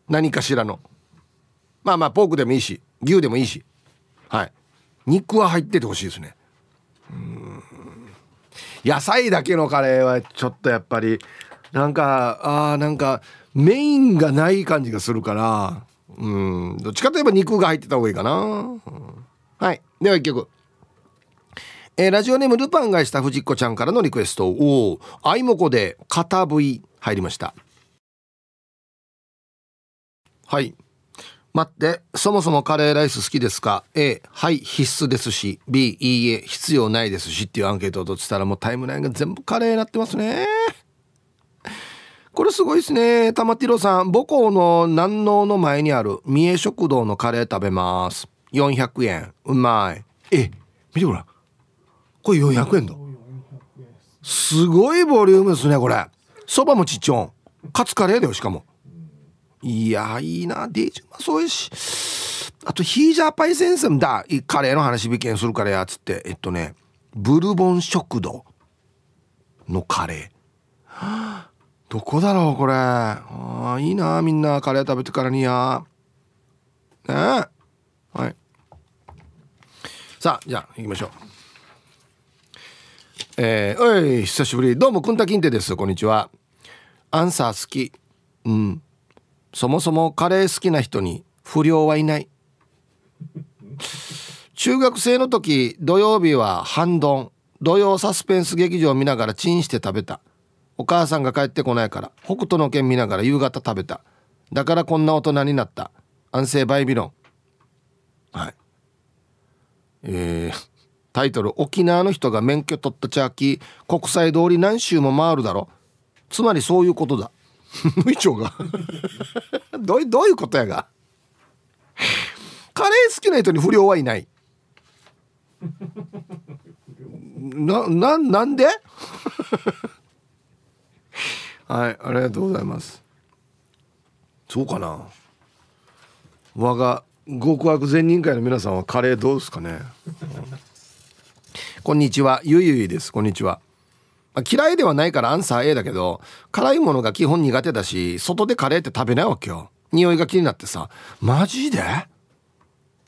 何かしらの。まあまあポークでもいいし牛でもいいし。はい。肉は入っててほしいですね。うん。野菜だけのカレーはちょっとやっぱりなんかあーなんかメインがない感じがするからうん。どっちかといえば肉が入ってた方がいいかな、うん、はい。では一曲。えー、ラジオネームルパンがした藤子ちゃんからのリクエスト。おおあいもこで片 V 入りました。はい。待って。そもそもカレーライス好きですか？A はい必須ですし。B いいえ必要ないですし。っていうアンケートを取ってたらもうタイムラインが全部カレーになってますね。これすごいですね。玉ティロさん母校の南農の前にある三重食堂のカレー食べます。400円。うまい。え見てごらん。これ400円だ。すごいボリュームですねこれ。そばもちっちょん。カツカレーだよしかも。いやいいな。デージうまそうやし。あとヒージャーパイセンセンだカレーの話びけんするからやつって。えっとねブルボン食堂のカレー。どこだろうこれ。あいいなみんな。カレー食べてからにや。ね。はい。さあじゃあ行きましょう。えー、おい久しぶり。どうもくんたきんてです。こんにちは。アンサー好き。うん。そもそもカレー好きな人に不良はいない。中学生の時土曜日は半丼土曜サスペンス劇場を見ながらチンして食べた。お母さんが帰ってこないから北斗の拳見ながら夕方食べた。だからこんな大人になった。安静バイビロンはい。えー、タイトル「沖縄の人が免許取ったチャーキー国際通り何周も回るだろ」つまりそういうことだ。無イチョが どうどういうことやが。カレー好きな人に不良はいない。なななんで？はいありがとうございます。そうかな。我が極悪善人会の皆さんはカレーどうですかね、こんにちは。ゆいゆいです。こんにちは。嫌いではないからアンサー A だけど辛いものが基本苦手だし外でカレーって食べないわけよ。匂いが気になってさ。マジで？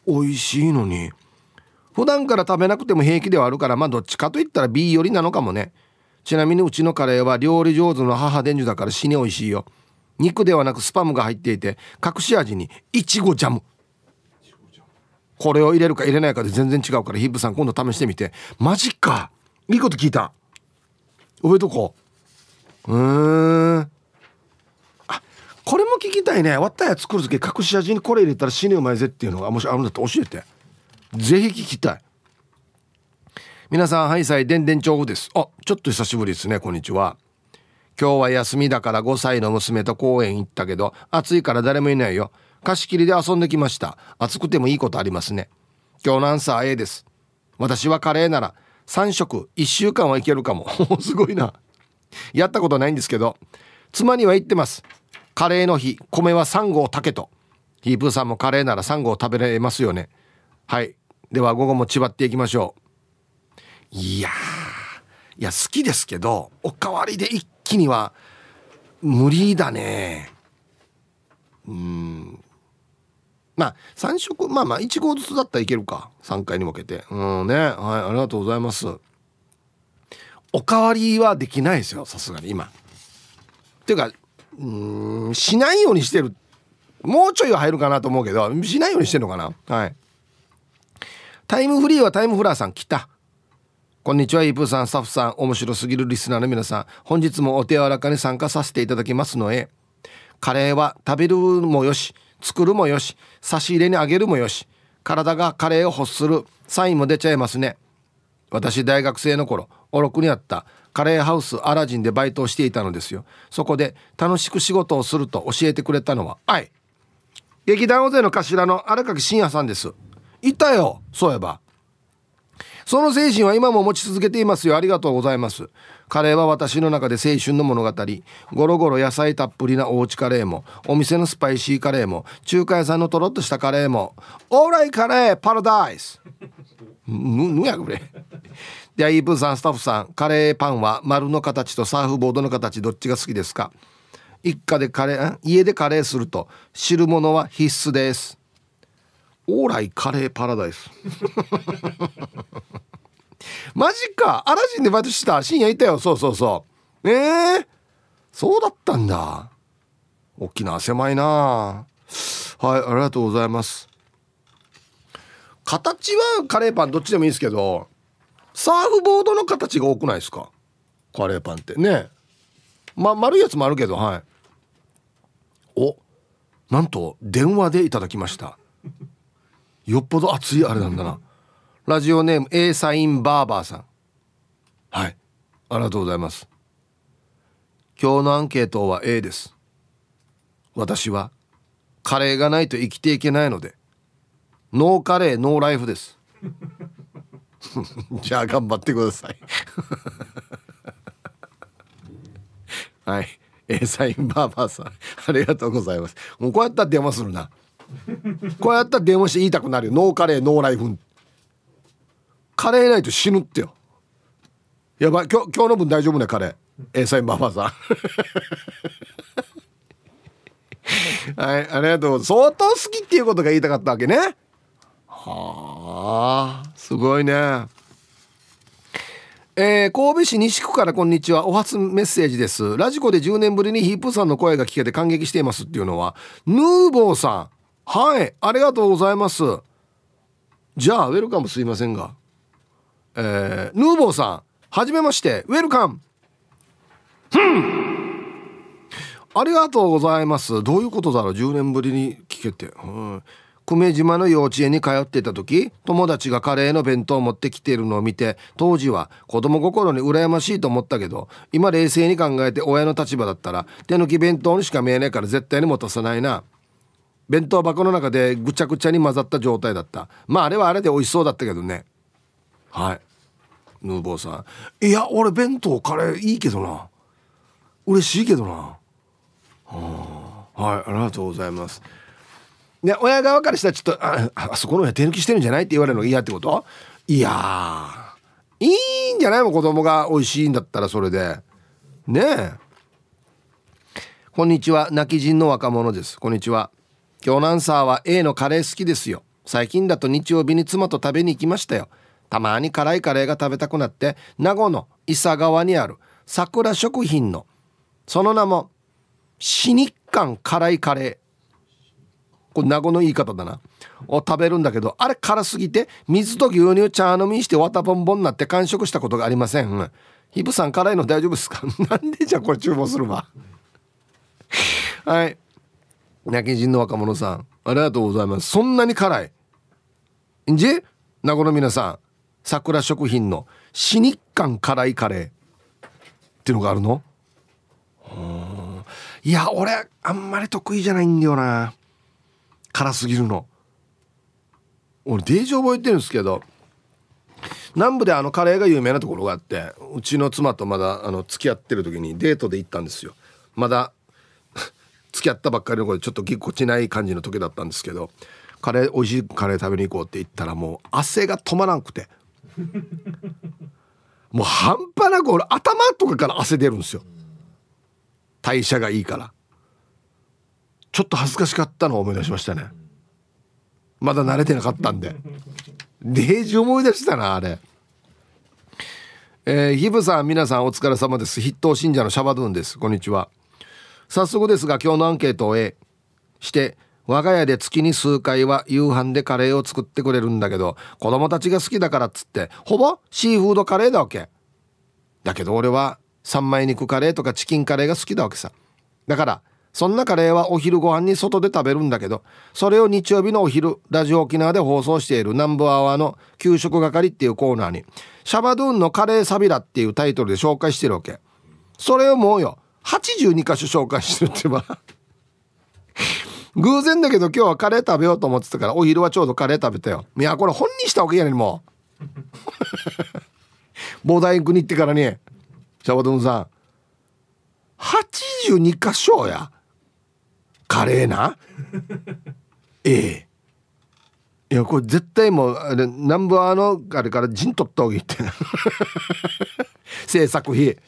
美味しいのに。普段から食べなくても平気ではあるからまあどっちかといったら B よりなのかもね。ちなみにうちのカレーは料理上手の母伝授だから死に美味しいよ。肉ではなくスパムが入っていて隠し味にいちごジャム。これを入れるか入れないかで全然違うからヒップさん今度試してみて。マジか。いいこと聞いた。覚えとこう。うん。あこれも聞きたいね。割ったや作る時隠し味にこれ入れたら死にうまいぜっていうのがもしあるんだったら教えて。ぜひ聞きたい。皆さんハイサイでんでん調布です。あちょっと久しぶりですねこんにちは。今日は休みだから5歳の娘と公園行ったけど暑いから誰もいないよ。貸し切りで遊んできました。暑くてもいいことありますね。今日のアンサー A です。私はカレーなら3食1週間はいけるかも。すごいな。やったことないんですけど妻には言ってます。カレーの日米は3合炊けと。ヒープーさんもカレーなら3合食べれますよね。はい。では午後も千葉っていきましょう。いやいや好きですけどおかわりで一気には無理だね。うん。まあ3食まあまあ1合ずつだったらいけるか。3回に分けて。うんね。はいありがとうございます。おかわりはできないですよさすがに今。っていうかうんしないようにしてる。もうちょいは入るかなと思うけどしないようにしてるのかな。はい。タイムフリーはタイムフラーさん来た。こんにちはイープーさんスタッフさん面白すぎるリスナーの皆さん。本日もお手柔らかに参加させていただきますのへカレーは食べるもよし。作るもよし差し入れにあげるもよし体がカレーを欲するサインも出ちゃいますね。私大学生の頃おろくにあったカレーハウスアラジンでバイトをしていたのですよ。そこで楽しく仕事をすると教えてくれたのははい劇団大勢の頭の荒垣真也さんです。いたよそういえば。その精神は今も持ち続けていますよ。ありがとうございます。カレーは私の中で青春の物語。ゴロゴロ野菜たっぷりなおうちカレーもお店のスパイシーカレーも中華屋さんのとろっとしたカレーもオーライカレーパラダイス。ぬぬやこれ。ではイープンさんスタッフさんカレーパンは丸の形とサーフボードの形どっちが好きですか？一家でカレー家でカレーすると汁物は必須です。オーライカレーパラダイス。マジか。アラジンでバイトしてた深夜いたよ。そうそうそう。ええー、そうだったんだ。沖縄狭いな。はいありがとうございます。形はカレーパンどっちでもいいですけどサーフボードの形が多くないですか？カレーパンって。ね。ま丸いやつもあるけどはい。おなんと電話でいただきました。よっぽど熱いあれなんだな。ラジオネーム A サインバーバーさん。はい。ありがとうございます。今日のアンケートは A です。私はカレーがないと生きていけないのでノーカレーノーライフです。じゃあ頑張ってください。はい。A サインバーバーさん。ありがとうございます。もうこうやったら電話するな。こうやったら電話して言いたくなるよ。ノーカレーノーライフカレーないと死ぬってよ。やばい。今日今日の分大丈夫ねカレー。A サインバーバーさん。はいありがとう。相当好きっていうことが言いたかったわけね。はあすごいね。えー、神戸市西区からこんにちは。お初メッセージです。ラジコで10年ぶりにヒップさんの声が聞けて感激していますっていうのはヌーボーさん。はいありがとうございます。じゃあウェルカムすいませんがえー、ヌーボーさんはじめましてウェルカム。ありがとうございます。どういうことだろう？10年ぶりに聞けて、うん。久米島の幼稚園に通っていた時友達がカレーの弁当を持ってきているのを見て当時は子供心に羨ましいと思ったけど今冷静に考えて親の立場だったら手抜き弁当にしか見えないから絶対に持たさないな。弁当箱の中でぐちゃぐちゃに混ざった状態だった。まああれはあれで美味しそうだったけどねはい。ヌーボーさん。いや俺弁当カレーいいけどな。嬉しいけどな。はいありがとうございます。ね、親側からしたらちょっとああそこの親手抜きしてるんじゃないって言われるのが嫌ってこと？いやいいんじゃない？も子供が美味しいんだったらそれで。ねえ。こんにちは。泣き人の若者です。こんにちは。今日のアンサーは A のカレー好きですよ。最近だと日曜日に妻と食べに行きましたよ。たまに辛いカレーが食べたくなって名護の伊佐川にある桜食品のその名も死日韓辛いカレー。これ名護の言い方だな。を食べるんだけどあれ辛すぎて水と牛乳茶飲みにしてわたぼんぼんになって完食したことがありません。ヒブさん辛いの大丈夫ですか？なんでじゃこれ注文するわ？はい。泣き人の若者さんありがとうございます。そんなに辛い。んじ？名護の皆さん。桜食品の死日韓辛いカレーっていうのがあるの？いや俺あんまり得意じゃないんだよな。辛すぎるの。俺デージ覚えてるんですけど南部であのカレーが有名なところがあってうちの妻とまだあの付き合ってる時にデートで行ったんですよ。まだ 付き合ったばっかりの子でちょっとぎこちない感じの時だったんですけどカレー美味しいカレー食べに行こうって言ったらもう汗が止まらんくて。もう半端なく俺頭とかから汗出るんですよ。代謝がいいから。ちょっと恥ずかしかったのを思い出しましたね。まだ慣れてなかったんで。デージ思い出したなあれ。えー、ヒブさん皆さんお疲れ様です。筆頭信者のシャバドゥンです。こんにちは。早速ですが今日のアンケートを A して我が家で月に数回は夕飯でカレーを作ってくれるんだけど子供たちが好きだからっつってほぼシーフードカレーだわけ。だけど俺は三枚肉カレーとかチキンカレーが好きだわけさ。だからそんなカレーはお昼ご飯に外で食べるんだけどそれを日曜日のお昼ラジオ沖縄で放送している南部アワーの給食係っていうコーナーにシャバドゥーンのカレーサビラっていうタイトルで紹介してるわけ。それをもうよ82箇所紹介してるってば。偶然だけど今日はカレー食べようと思ってたからお昼はちょうどカレー食べたよ。いやこれ本にしたわけやねんもう。膨大国行ってからに。シャバドゥンさん。82箇所や。カレーな。ええ。いやこれ絶対もうあれ南部あのあれから陣取った方がいいって 制作費。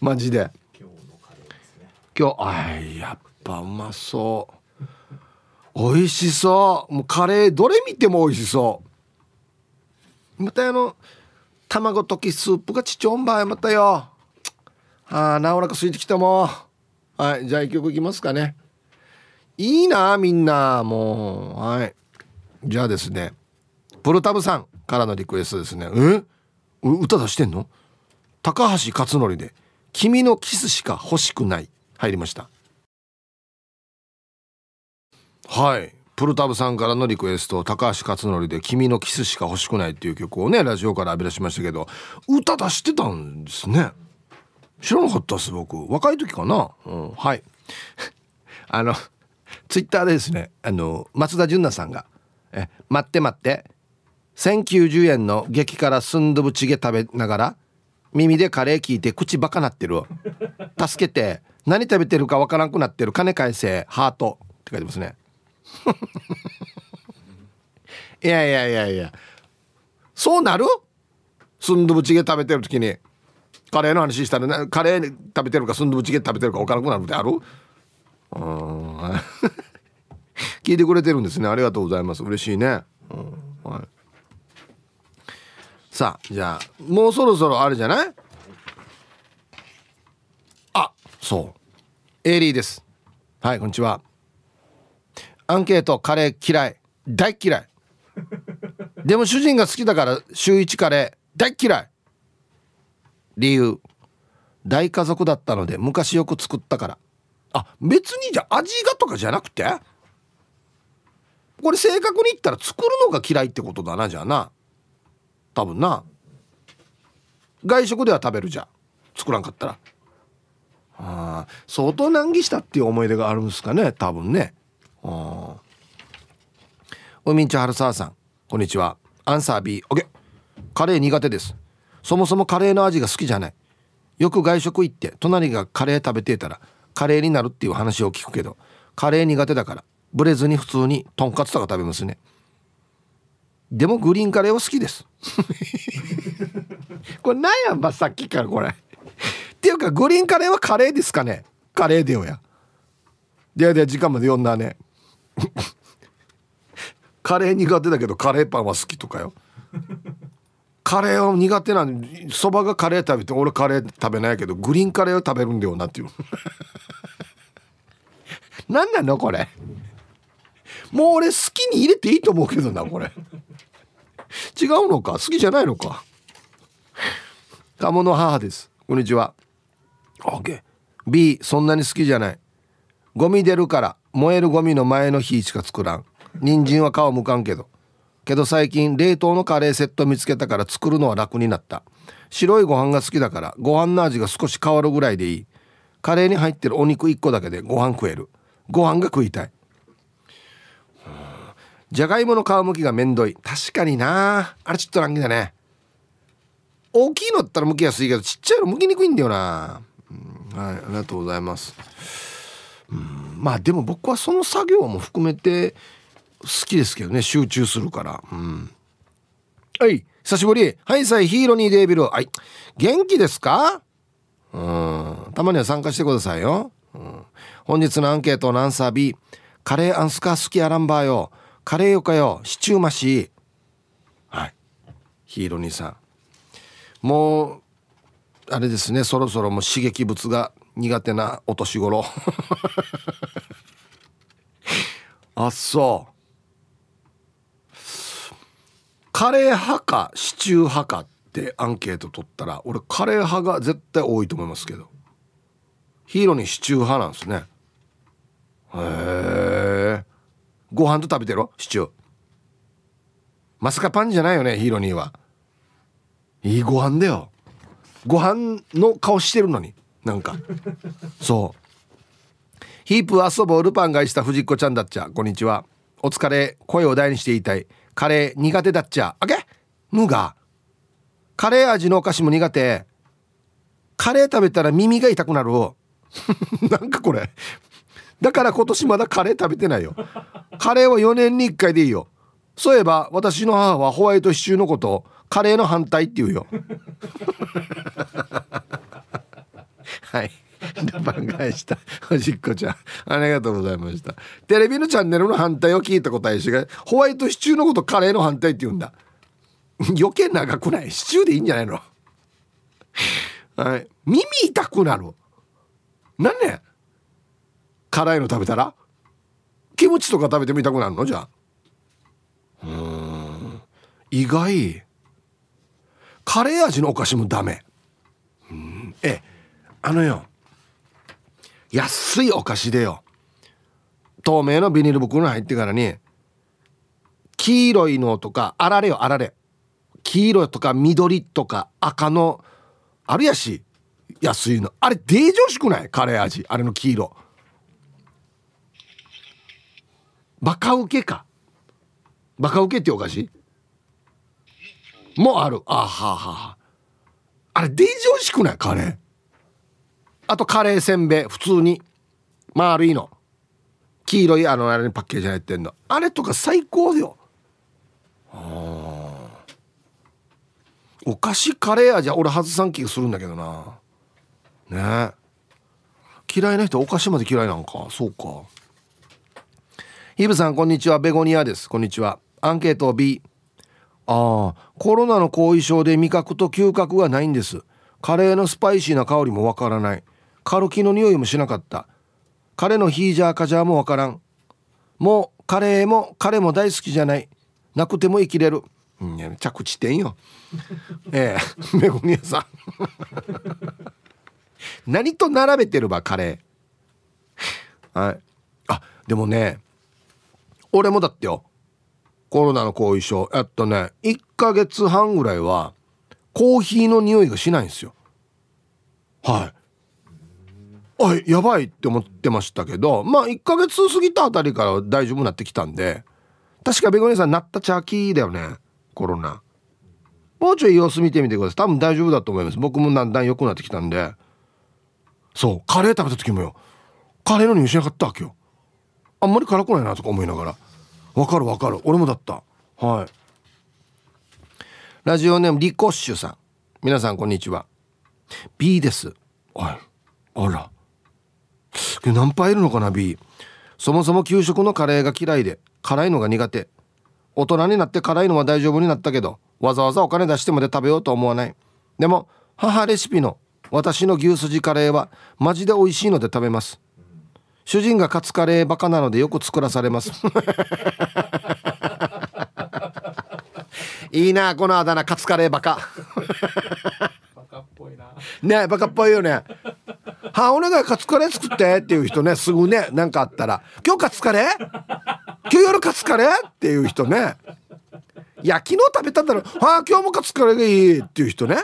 マジで。今日あやっぱうまそう美味しそう。もうカレーどれ見ても美味しそう。またあの卵溶きスープがちちょんばいまたよ。ああなおらか空いてきたもん。はいじゃあ一曲いきますかね。いいなみんなもう。はい。じゃあですねプルタブさんからのリクエストですね。え？歌出してんの？高橋克典で「君のキスしか欲しくない」入りました。はい。プルタブさんからのリクエスト高橋克典で「君のキスしか欲しくない」っていう曲をねラジオから浴び出しましたけど歌出してたんですね。知らなかったっす僕。若い時かな、うん、はい。あのツイッターでですねあの松田純奈さんが「え待って待って。1090円の激辛スンドゥブチゲ食べながら耳でカレー聞いて口バカなってる助けて。何食べてるかわからんくなってる。金返せ。ハート。って書いてますね。いやいやいやいや。そうなる？スンドゥブチゲ食べてる時に。カレーの話したら、ね、カレー食べてるかスンドゥブチゲ食べてるか分からなくなるってある？うん。聞いてくれてるんですね。ありがとうございます。嬉しいね、うん。はい、さあじゃあもうそろそろあれじゃない？あそう。エイリーです。はいこんにちは。アンケートカレー嫌い大嫌い。でも主人が好きだから週1カレー大嫌い。理由。大家族だったので昔よく作ったから。あ別にじゃ味がとかじゃなくて？これ正確に言ったら作るのが嫌いってことだなじゃあな。多分な。外食では食べるじゃん。作らんかったら。あ相当難儀したっていう思い出があるんですかね多分ね。あおみんちはるささんこんにちは。アンサー B オッケカレー苦手です。そもそもカレーの味が好きじゃない。よく外食行って隣がカレー食べてたらカレーになるっていう話を聞くけどカレー苦手だからブレずに普通にとんかつとか食べますね。でもグリーンカレーは好きです。これ何やんばさっきからこれ。っていうかグリーンカレーはカレーですかね。カレーでよや。でやで時間まで読んだね。カレー苦手だけどカレーパンは好きとかよ。カレーは苦手なんでそばがカレー食べて俺カレー食べないけどグリーンカレーを食べるんだよなっていう。何 なのこれ。もう俺好きに入れていいと思うけどなこれ。違うのか？好きじゃないのか？鴨の母です。こんにちは。OK B そんなに好きじゃない。ゴミ出るから燃えるゴミの前の日しか作らん。人参は皮むかんけど。けど最近冷凍のカレーセット見つけたから作るのは楽になった。白いご飯が好きだからご飯の味が少し変わるぐらいでいい。カレーに入ってるお肉1個だけでご飯食える。ご飯が食いたい。じゃがいもの皮むきがめんどい。確かにな。あれちょっと難儀だね。大きいのったら剥きやすいけどちっちゃいの剥きにくいんだよな、うん、はいありがとうございます。まあでも僕はその作業も含めて好きですけどね集中するから。うん。はい久しぶり。はいさいヒーローにデービル。はい。元気ですか？うん。たまには参加してくださいよ、うん、本日のアンケートのアンサー B カレーアンスカ好きやらんばよ。カレーよかよ。シチューマシはい。ヒーロー兄さん。もうあれですね。そろそろもう刺激物が苦手なお年頃。あっそう。カレー派かシチュー派かってアンケート取ったら俺カレー派が絶対多いと思いますけど。ヒーローにシチュー派なんですね。へえご飯と食べてろシチュー。まさかパンじゃないよねヒーローには。いいご飯だよ。ご飯の顔してるのに。なんか。そう。ヒープ遊ぼうルパンがした藤子ちゃんだっちゃ。こんにちは。お疲れ。声を大にして言いたい。カレー苦手だっちゃ。あけ？無がカレー味のお菓子も苦手。カレー食べたら耳が痛くなる なんかこれ。だから今年まだカレー食べてないよ。カレーは4年に1回でいいよ。そういえば私の母はホワイトシチューのことをカレーの反対って言うよ。はい。番返したおじっこちゃんありがとうございました。テレビのチャンネルの反対を聞いた答えしがホワイトシチューのことカレーの反対って言うんだ。余計長くない？シチューでいいんじゃないの？はい。耳痛くなる。なんね辛いの食べたら？キムチとか食べても痛くなるの？じゃあ。うん。意外。カレー味のお菓子もダメ。うん。え。あのよ。安いお菓子でよ。透明のビニール袋に入ってからに黄色いのとかあられよあられ。黄色とか緑とか赤のあるやし安いの。あれデージョしくない？カレー味。あれの黄色。バカウケか。バカウケってお菓子？もある。あははあれデージ美味しくない？カレー。あとカレーせんべい普通に丸いの。黄色いあのあれにパッケージ入ってんの。あれとか最高よ。お菓子カレー味は俺外さん気がするんだけどな。ね。嫌いな人お菓子まで嫌いなんか。そうか。ヒブさんこんにちは。ベゴニアです。こんにちは。アンケート B ああコロナの後遺症で味覚と嗅覚がないんです。カレーのスパイシーな香りもわからない。カルキの匂いもしなかった。カレーのヒージャーカジャーもわからん。もうカレーもカレーも大好きじゃない。なくても生きれる。着地点よ。ええ。めぐみやさん。何と並べてるばカレー。はい。あでもね俺もだってよ。コロナの後遺症。やっとね1ヶ月半ぐらいはコーヒーの匂いがしないんですよ。はい。あやばいって思ってましたけどまあ1ヶ月過ぎたあたりから大丈夫になってきたんで確かベゴニアさんなったチャーキーだよねコロナ。もうちょい様子見てみてください。多分大丈夫だと思います。僕もだんだん良くなってきたんで。そうカレー食べた時もよ。カレーの匂いしなかったわけよ。あんまり辛くないなとか思いながら。わかるわかる。俺もだった。はい。ラジオネームリコッシュさん。皆さんこんにちは。B です。はい。あら。何杯いるのかな B そもそも給食のカレーが嫌いで辛いのが苦手。大人になって辛いのは大丈夫になったけどわざわざお金出してまで食べようと思わない。でも母レシピの私の牛すじカレーはマジで美味しいので食べます。主人がカツカレーバカなのでよく作らされます。いいなこのあだ名カツカレーバカ。バカっぽいな。ねバカっぽいよねはお願いカツカレー作ってっていう人ねすぐね何かあったら今日カツカレー？今日夜カツカレー？っていう人ね。いや昨日食べたんだろはあ今日もカツカレーがいいっていう人ね。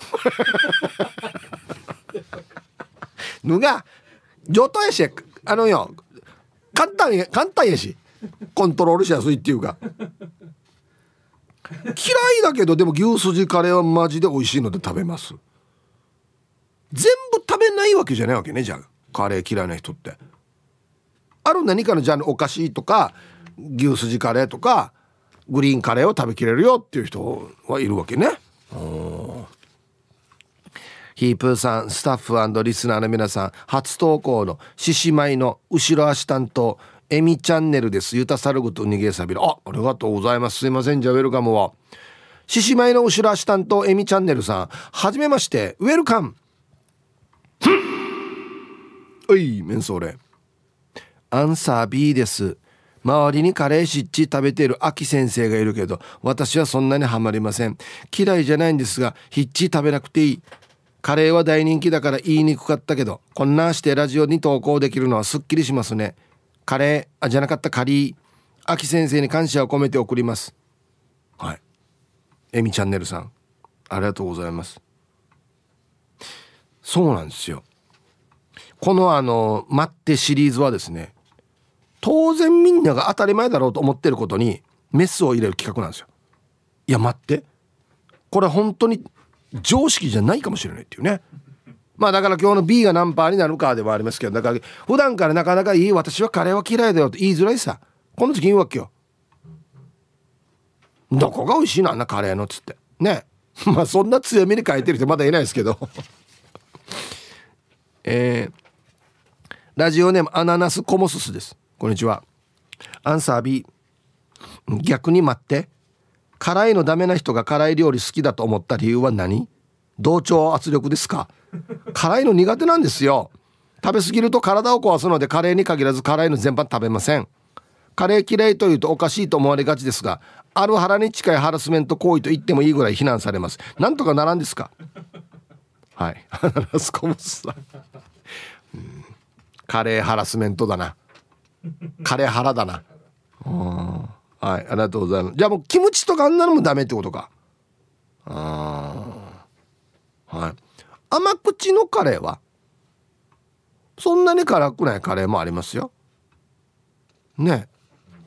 のが上等やしあのよ簡単や簡単やし。コントロールしやすいっていうか。嫌いだけどでも牛すじカレーはマジで美味しいので食べます。全部食べないわけじゃないわけねじゃあ。カレー嫌いな人って。ある何かのジャンルお菓子とか牛すじカレーとかグリーンカレーを食べきれるよっていう人はいるわけね。ヒープーさんスタッフリスナーの皆さん初投稿の獅子舞の後ろ足担当エミチャンネルです。ユタサルグと逃げさびる。あありがとうございます。すいませんじゃあウェルカムは。獅子舞の後ろ足担当エミチャンネルさん。はじめましてウェルカム。おいメンソーレ。アンサー B です。周りにカレーしっち食べている秋先生がいるけど私はそんなにハマりません。嫌いじゃないんですがひっち食べなくていい。カレーは大人気だから言いにくかったけどこんなしてラジオに投稿できるのはすっきりしますね。カレーあじゃなかったカリー。秋先生に感謝を込めて送ります。はい。えみチャンネルさんありがとうございます。そうなんですよ。このあの「待って」シリーズはですね当然みんなが当たり前だろうと思ってることにメスを入れる企画なんですよ。いや待って。これ本当に常識じゃないかもしれないっていうね。まあだから今日の B が何パーになるかでもありますけどだから普段からなかなかいい私はカレーは嫌いだよって言いづらいさ。この時言うわけよ。どこが美味しいのあんなカレーのっつって。ね。まあそんな強めに書いてる人まだいないですけど。えー、ラジオネームアナナスコモススです。こんにちは。アンサー B 逆に待って。辛いのダメな人が辛い料理好きだと思った理由は何？同調圧力ですか？辛いの苦手なんですよ。食べ過ぎると体を壊すのでカレーに限らず辛いの全般食べません。カレー嫌いというとおかしいと思われがちですがある腹に近いハラスメント行為と言ってもいいぐらい非難されます。なんとかならんですか？はい。アナナスコムスさん、カレーハラスメントだな。カレー腹だな。はいありがとうございます。じゃあもうキムチとかあんなのもダメってことか。あはい。甘口のカレーは？そんなに辛くないカレーもありますよ。ね。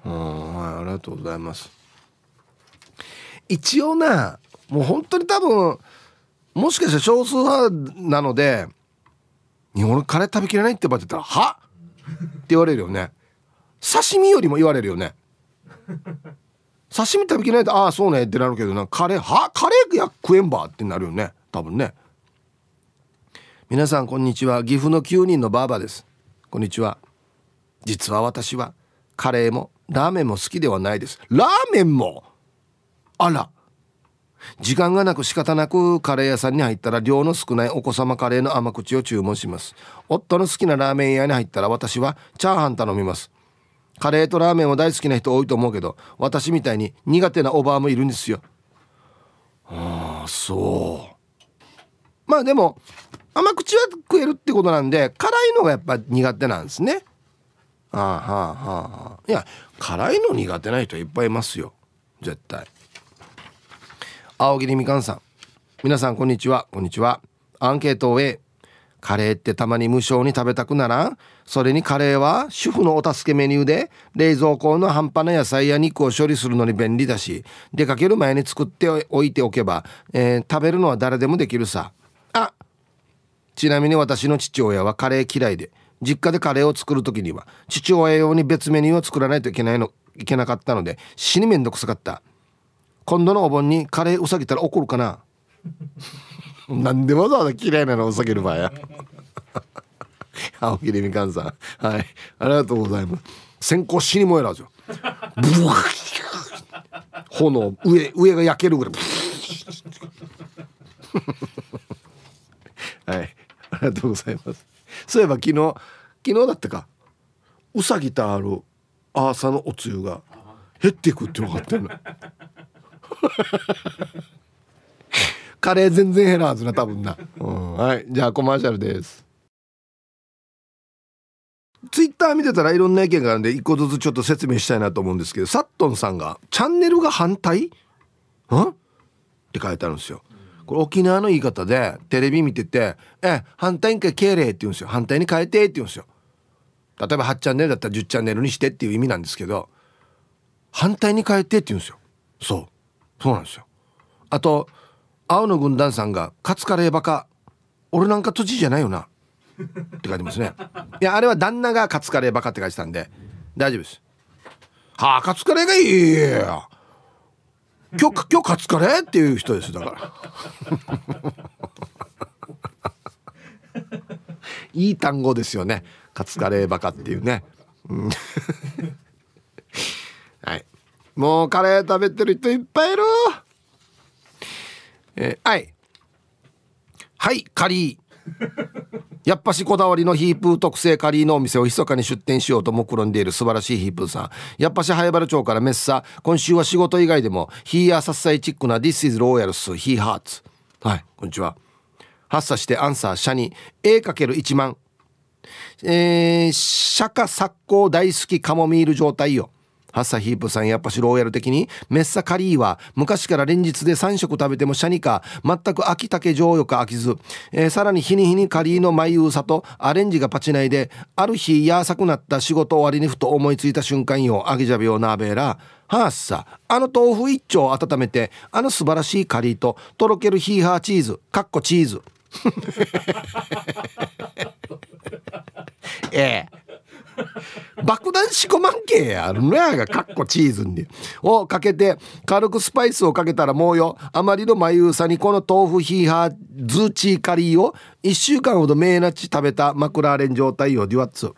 うん。はいありがとうございます。一応なもう本当に多分もしかしたら少数派なので「日本カレー食べきれない?」ってばって言われたら「は？って言われるよね。刺身よりも言われるよね。刺身食べきれないとああそうねってなるけどなカレーは？カレーや食えんばってなるよね。多分ね。皆さんこんにちは。岐阜の9人のばあばです。こんにちは。実は私はカレーもラーメンも好きではないです。ラーメンも？あら。時間がなく仕方なくカレー屋さんに入ったら量の少ないお子様カレーの甘口を注文します。夫の好きなラーメン屋に入ったら私はチャーハン頼みます。カレーとラーメンも大好きな人多いと思うけど私みたいに苦手なおばあもいるんですよ。ああそう。まあでも甘口は食えるってことなんで辛いのがやっぱ苦手なんですね。ああはあはあいや辛いの苦手な人いっぱいいますよ。絶対。青桐みかんさん。皆さんこんにちは。こんにちは。アンケートを A カレーってたまに無償に食べたくならん？それにカレーは主婦のお助けメニューで冷蔵庫の半端な野菜や肉を処理するのに便利だし出かける前に作っておいておけば、えー、食べるのは誰でもできるさ。あちなみに私の父親はカレー嫌いで実家でカレーを作る時には父親用に別メニューを作らないといけないのいけなかったので死にめんどくさかった。今度のお盆にカレーうさぎたら怒るかな？なんでわざわざ嫌いなのうさぎる場合や？青桐みかんさん。はい。ありがとうございます。先行死に燃えらずよブワ炎上上が焼けるぐらい。はい。ありがとうございます。そういえば昨日昨日だったか。うさぎとある朝のおつゆが減っていくって分かってんの カレー全然減らんはずな多分な、うん、はい。じゃあコマーシャルです。ツイッター見てたらいろんな意見があるんで一個ずつちょっと説明したいなと思うんですけどサットンさんが「チャンネルが反対?」ん？って書いてあるんですよ。これ沖縄の言い方でテレビ見てて「え反対に変えれ」って言うんですよ。反対に変えてって言うんですよ。例えば8チャンネルだったら10チャンネルにしてっていう意味なんですけど反対に変えてって言うんですよ。そう。そうなんですよ。あと青の軍団さんが「カツカレーバカ俺なんか土地じゃないよな」って書いてますね。いやあれは旦那がカツカレーバカって書いてたんで大丈夫です。はあカツカレーがいい。や今日今日カツカレーっていう人ですだから。いい単語ですよね。カツカレーバカっていうね、はいもうカレー食べてる人いっぱいいる。えー、はい。はいカリー。やっぱしこだわりのヒープー特製カリーのお店を密かに出店しようと目論んでいる素晴らしいヒープーさん。やっぱし早原町からメッサ。今週は仕事以外でもヒーヤーサッサイチックな This is Royals ヒーハーツ。はいこんにちは。発作してアンサー社に A×1 万。えー、釈迦作工大好きカモミール状態よ。ハッサヒープさんやっぱしローヤル的に？メッサカリーは昔から連日で3食食べてもシャニか全く秋竹上よか飽きず、えー、さらに日に日にカリーの眉うさとアレンジがパチナイである日やーさくなった仕事終わりにふと思いついた瞬間よアギジャビオナーベーラハーサあの豆腐一丁温めてあの素晴らしいカリーととろけるヒーハーチーズかっこチーズ。ええ。爆弾仕込まんけあるのやがかっこチーズに。をかけて軽くスパイスをかけたらもうよあまりの眉さにこの豆腐ヒーハーズーチーカリーを1週間ほどメーナチ食べたマクラーレン状態をデュワッツ。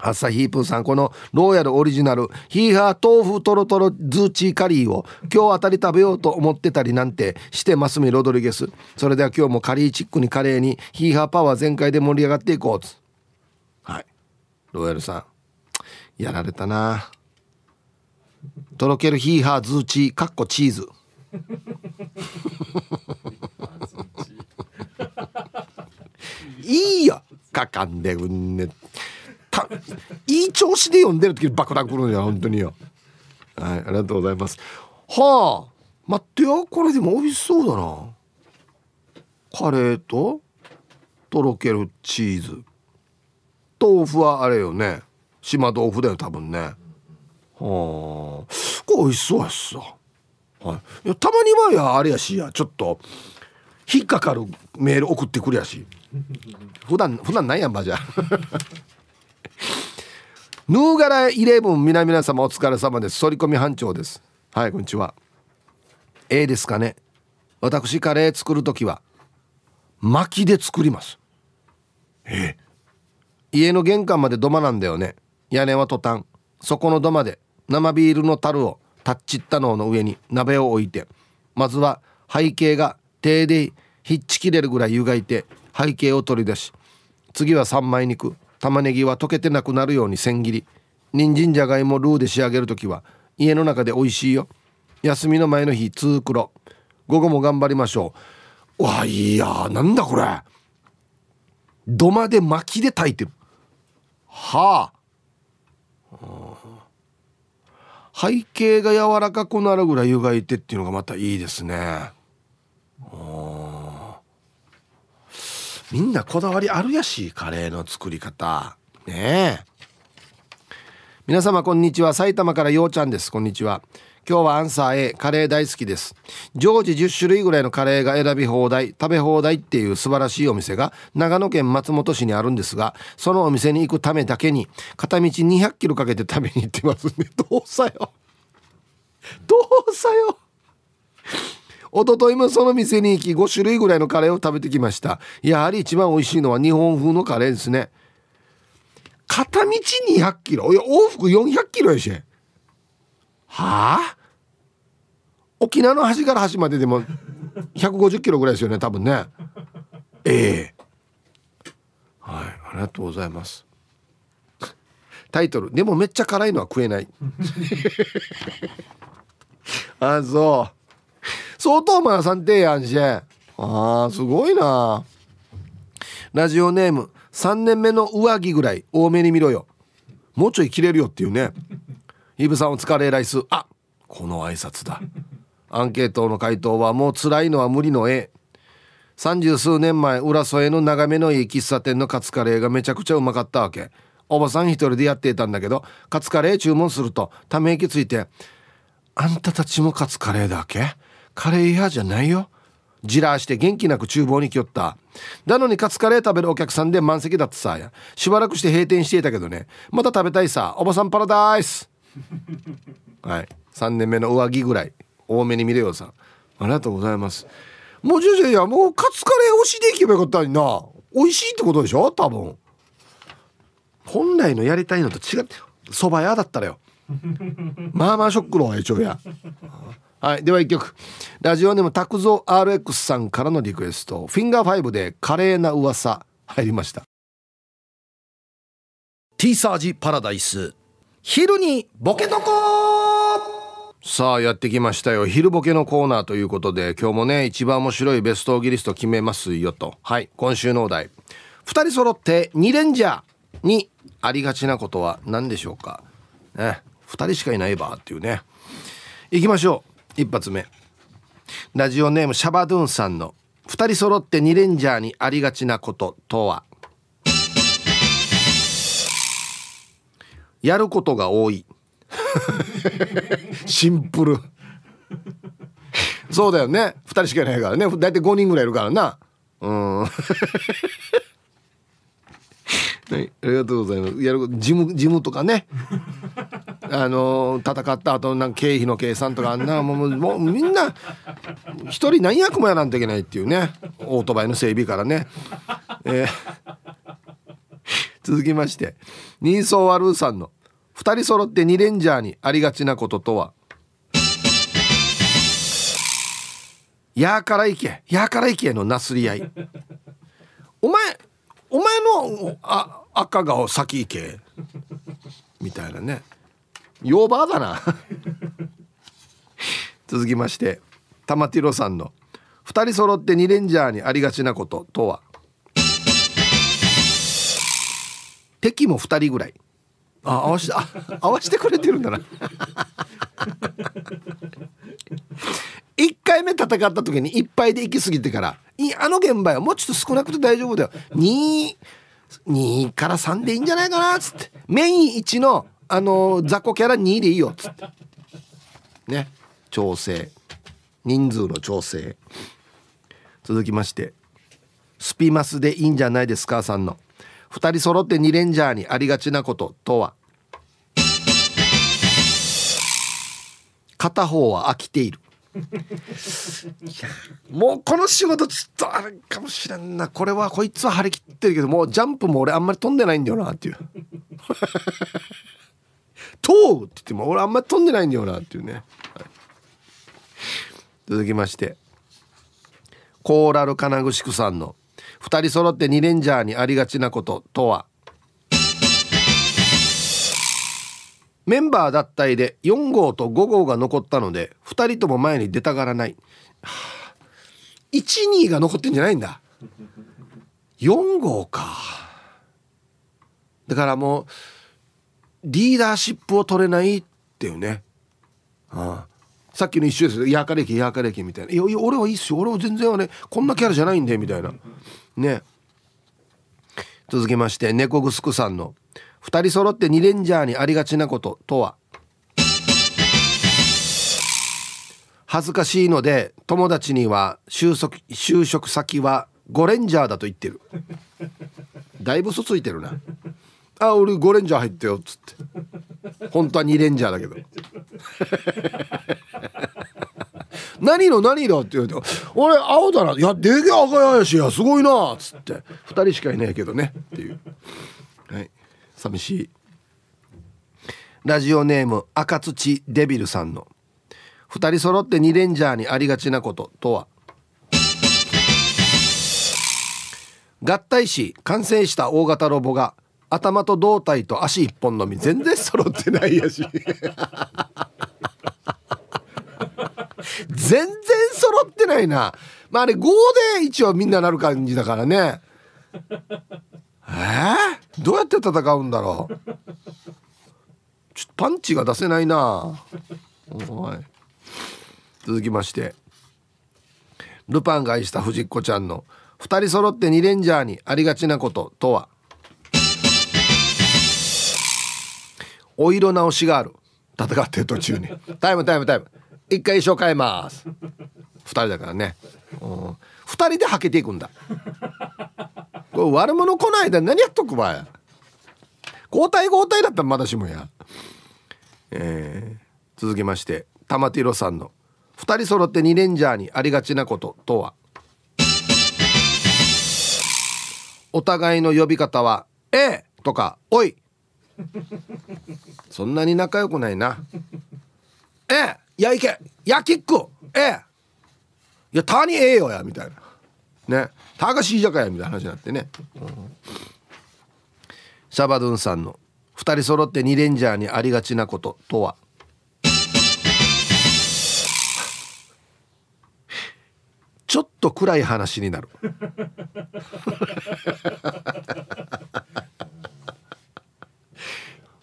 ハッサヒープーさんこのローヤルオリジナルヒーハー豆腐トロトロズーチーカリーを今日あたり食べようと思ってたりなんてしてますみロドリゲス。それでは今日もカリーチックにカレーにヒーハーパワー全開で盛り上がっていこう。はいローヤルさん。やられたな。とろけるヒーハーズーチーかっこチーズ。いいよかかんでうんね。たいい調子で読んでる時に爆弾来るんや本当によ。はいありがとうございます。はあ待ってよこれでも美味しそうだな。カレーととろけるチーズ。豆腐はあれよね。島豆腐だよ多分ね。はあ。これ美味しそうやしさ、はい、いやたまにはやあれやしやちょっと引っかかるメール送ってくるやし。普段普段ないやんばじゃ。ヌーガライレブン皆々様お疲れ様です。反り込み班長です。はいこんにちは。A ですかね。私カレー作る時は薪で作ります。え家の玄関まで土間なんだよね。屋根はトタン。そこの土間で生ビールの樽をタッチったのの上に鍋を置いて。まずは背景が手でひっちきれるぐらい湯がいて背景を取り出し次は三枚肉。玉ねぎは溶けてなくなるように千切り。人参じゃがいもルーで仕上げる時は家の中で美味しいよ。休みの前の日通黒。午後も頑張りましょう。わいやなんだこれ。土間で薪で炊いてる。はあ。背景が柔らかくなるぐらい湯がいてっていうのがまたいいですね。みんなこだわりあるやしカレーの作り方。ねえ。皆様こんにちは。埼玉からようちゃんです。こんにちは。今日はアンサー A カレー大好きです。常時10種類ぐらいのカレーが選び放題食べ放題っていう素晴らしいお店が長野県松本市にあるんですがそのお店に行くためだけに片道200キロかけて食べに行ってますね。どうさよ。どうさよ。一昨日もその店に行き5種類ぐらいのカレーを食べてきました。やはり一番美味しいのは日本風のカレーですね。片道200キロ。いや往復400キロやし。はあ？沖縄の端から端まででも150キロぐらいですよね多分ね。ええ。はいありがとうございます。タイトル「でもめっちゃ辛いのは食えない」あそう。相当まあさんてやんしあーすごいな。ラジオネーム3年目の上着ぐらい多めに見ろよ。もうちょい切れるよっていうね。イブさんお疲れライス。あこの挨拶だ。アンケートの回答はもう辛いのは無理の A 三十数年前浦添の眺めのいい喫茶店のカツカレーがめちゃくちゃうまかったわけ。おばさん一人でやっていたんだけどカツカレー注文するとため息ついて「あんたたちもカツカレーだけ？カレー屋じゃないよ。じらして元気なく厨房に来よった。なのにカツカレー食べるお客さんで満席だってさや。しばらくして閉店していたけどね。また食べたいさおばさんパラダイス はい。3年目の上着ぐらい。多めに見れよさん。ありがとうございます。もうじゃじゃいやもうカツカレー推しでいけばよかったのにな。美味しいってことでしょ？多分。本来のやりたいのと違って蕎麦屋だったらよ。まあまあショックの一応や。はい。では一曲。ラジオネーム拓蔵 RX さんからのリクエスト。フィンガー5で華麗な噂入りました。ティーサージパラダイス昼にボケとこさあやってきましたよ。昼ボケのコーナーということで今日もね一番面白いベストギリスト決めますよと。はい今週のお題。2人揃って2レンジャーにありがちなことは何でしょうか？ね2人しかいないばっていうね。いきましょう。一発目。ラジオネームシャバドゥンさんの2人揃って2レンジャーにありがちなこととは？やることが多い。シンプル。そうだよね。2人しかいないからね。大体5人ぐらいいるからな。うん。はい、ありがとうございます。やる事務事務とかね。あの戦った後なんか経費の計算とかあんな。もうもうみんな一人何役もやらんといけないっていうね。オートバイの整備からね、えー、続きまして人相悪うさんの2人揃って2レンジャーにありがちなこととは「やーから行けやーから行け」のなすり合い。お前お前のあ赤が先行けみたいなね。ヨーバーだな。続きまして玉ティロさんの「2人揃って2レンジャーにありがちなこと」とは？敵も2人ぐらい。あ合わしてあ 合わしてくれてるんだな。1回目戦った時にいっぱいで行き過ぎてからあの現場はもうちょっと少なくて大丈夫だよ。2 2から3でいいんじゃないかなっつって。メイン1のあの雑魚キャラ2でいいよっつって。ね。調整。人数の調整。続きまして。スピマスでいいんじゃないですかさんの2人揃って2レンジャーにありがちなこととは？片方は飽きている。もうこの仕事ちょっとあれかもしれんな。これはこいつは張り切ってるけどもうジャンプも俺あんまり飛んでないんだよなっていう「飛う!」って言っても俺あんまり飛んでないんだよなっていうね、はい、続きましてコーラル金具宿さんの2人揃って2レンジャーにありがちなこととは？メンバー脱退で4号と5号が残ったので2人とも前に出たがらない、はあ、12が残ってんじゃないんだ。4号か。だからもうリーダーシップを取れないっていうね、はあ、さっきの一緒ですよ「やかれきやかれき」みたいな「いやいや俺はいいっすよ。俺は全然はねこんなキャラじゃないんで」みたいな。ね。続きまして猫ぐすくさんの「2人揃って2レンジャーにありがちなこと」とは？恥ずかしいので友達には就職就職先は5レンジャーだと言ってる。だいぶそついてるな。あ俺5レンジャー入ってよっつって。本当は2レンジャーだけど。何色何色って言うと「俺青だな」「いやでけ赤やしやすごいな」っつって。2人しかいないけどね。っていう。はい。寂しい。ラジオネーム赤土デビルさんの「2人揃って2レンジャーにありがちなこと」とは？合体し完成した大型ロボが頭と胴体と足一本のみ全然揃ってないやし。全然揃ってないな。まああれ5で一応みんななる感じだからね。えー、どうやって戦うんだろう？ちょっとパンチが出せないな。はい。続きまして。ルパンが愛した藤子ちゃんの2人揃って2レンジャーにありがちなこととは？お色直しがある。戦ってる途中に。タイムタイムタイム。一回衣装変えます。二人だからね、うん、二人ではけていくんだ。これ悪者来ないで何やっとくばや交代交代だったらまだしもや。えー、続きまして玉ティロさんの「二人揃って2レンジャーにありがちなこと」とは？お互いの呼び方は「ええ!」とか「おい!」そんなに仲良くないな「ええやいけ。やキック。ええ。いやたにええよやみたいな。ね。たがしいじゃかやみたいな話になってね、うん、シャバドゥンさんの「2人揃って2レンジャーにありがちなこと」とは？ちょっと暗い話になる。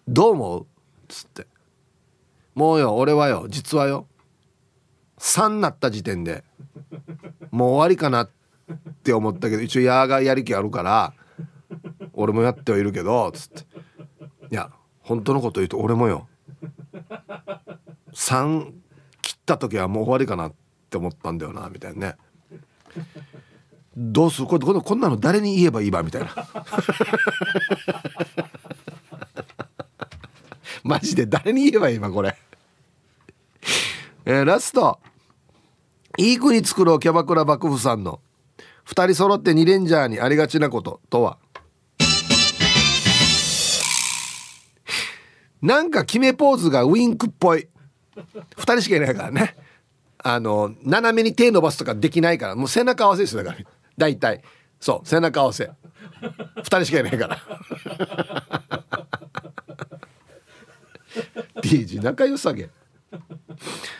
どう思う？つって。もうよ俺はよ実はよ。3なった時点でもう終わりかなって思ったけど一応矢がやる気あるから俺もやってはいるけどつって。いや本当のこと言うと俺もよ。3切った時はもう終わりかなって思ったんだよなみたいなね。どうする？これこんなの誰に言えばいいばみたいな。マジで誰に言えばいいばこれえー、ラスト。いい国作ろうキャバクラ幕府さんの。2人揃って2レンジャーにありがちなこととは。なんか決めポーズがウィンクっぽい。2人しかいないからね。あの斜めに手伸ばすとかできないから。もう背中合わせですよだから。大体。そう背中合わせ。2人しかいないから。DG 仲良さげ。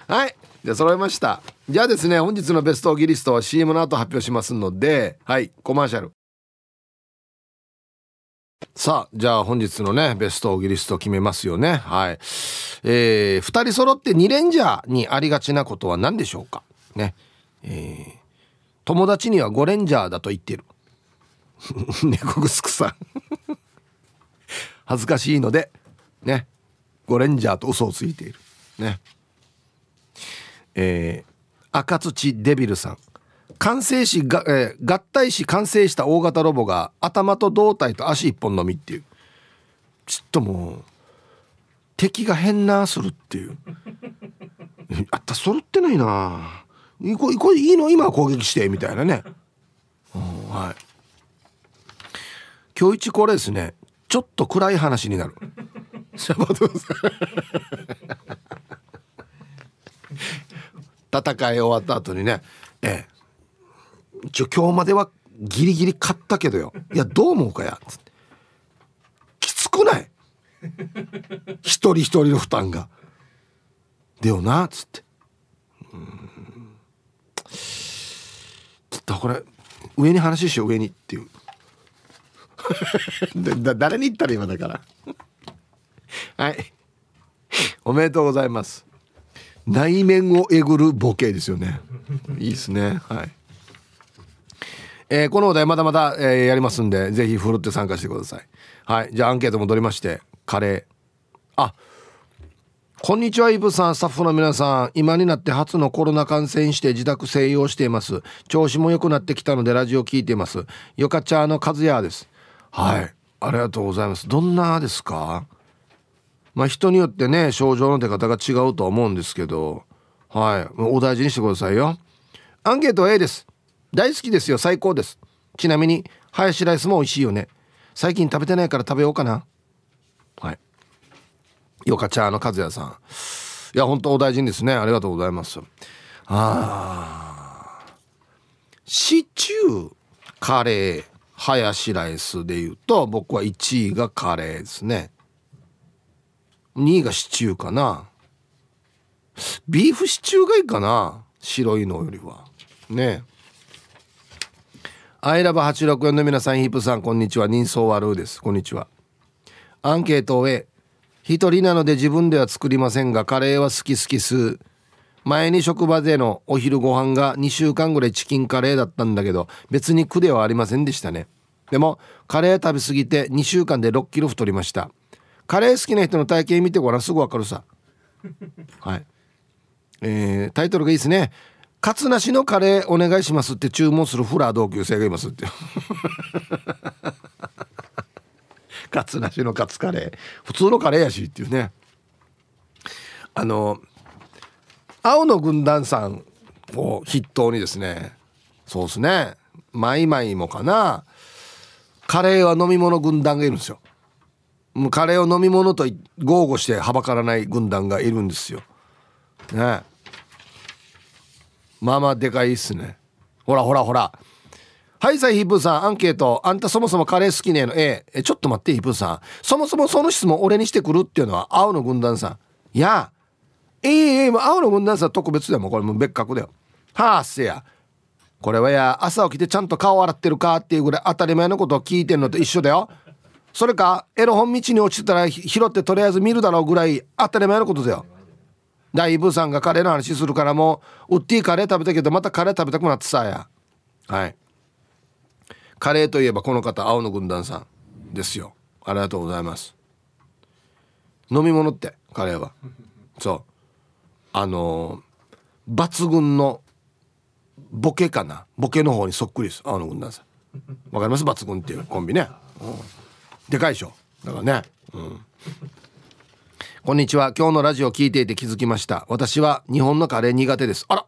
はいじゃあ揃いましたじゃあですね本日のベストオギリストは CM の後発表しますのではいコマーシャルさあ、じゃあ本日のね、ベストオギリスト決めますよね。はい。えー、二人揃って2レンジャーにありがちなことは何でしょうか？ね。えー、友達には5レンジャーだと言ってる。猫ぐすくさん恥ずかしいので、ね。5レンジャーと嘘をついている。ね。えー、赤土デビルさん。完成しが、えー、合体し完成した大型ロボが頭と胴体と足一本のみっていう。ちょっともう敵が変なするっていう。あった揃ってないな。こここいいの？今攻撃してみたいなね、うん、はい。今日一これですね。ちょっと暗い話になる。シャバドゥさん戦い終わった後にねええ。今日まではギリギリ買ったけどよ。いやどう思うかや？つって。きつくない？一人一人の負担が。でよな？っつって。うん。ちょっとこれ上に話しよう上にっていう。だ誰に言ったら今だから。はい。おめでとうございます。内面をえぐるボケですよね。いいですね。はい。えー、このお題まだまだ、えー、やりますんでぜひふるって参加してください。はい。じゃあアンケート戻りましてカレー。あこんにちはイブさん。スタッフの皆さん。今になって初のコロナ感染して自宅静養しています。調子も良くなってきたのでラジオ聞いています。よかちゃの和也です。はい。ありがとうございます。どんなですか？まあ人によってね症状の出方が違うとは思うんですけどはい。お大事にしてくださいよ。アンケートは A です。大好きですよ。最高です。ちなみにハヤシライスも美味しいよね。最近食べてないから食べようかな。はい。よかちゃんの和也さん。いや本当お大事にですね。ありがとうございます。あシチューカレーハヤシライスで言うと僕は1位がカレーですね。2位がシチューかな。ビーフシチューがいいかな。白いのよりは。ね。アイラブ864の皆さんヒープさんこんにちは。人相悪です。こんにちは。アンケートを一人なので自分では作りませんがカレーは好き好きす。前に職場でのお昼ご飯が2週間ぐらいチキンカレーだったんだけど別に苦ではありませんでしたね。でもカレー食べ過ぎて2週間で6キロ太りました。カレー好きな人の体型見てごらんすぐわかるさ。はい。えー、タイトルがいいですね。カツなしのカレーお願いしますって注文するフラー同級生がいますって。カツなしのカツカレー。普通のカレーやしっていうね。あの青の軍団さんを筆頭にですね。そうですね。マイマイもかな。カレーは飲み物軍団がいるんですよ。もうカレーを飲み物と豪語してはばからない軍団がいるんですよ。ね。まあまあでかいっすね。ほらほらほら。はいさいヒープーさん。アンケート。あんたそもそもカレー好きねえの？A え。ちょっと待ってヒープーさん。そもそもその質問俺にしてくるっていうのは青の軍団さん。いや。ええええ青の軍団さん特別でもうこれもう別格だよ。はあせや。これはや朝起きてちゃんと顔洗ってるかっていうぐらい当たり前のことを聞いてんのと一緒だよ。それかエロ本道に落ちてたら拾ってとりあえず見るだろうぐらい当たり前のことだよ。大イブさんがカレーの話するからもうウッディカレー食べたけどまたカレー食べたくなってさや。はい。カレーといえばこの方青の軍団さん。ですよ。ありがとうございます。飲み物ってカレーは。そう。あのー、抜群のボケかな。ボケの方にそっくりです。青の軍団さん。わかります？抜群っていうコンビね、うん、でかいでしょ。だからね。うん。こんにちは。今日のラジオ聞いていて気づきました。私は日本のカレー苦手です。あら。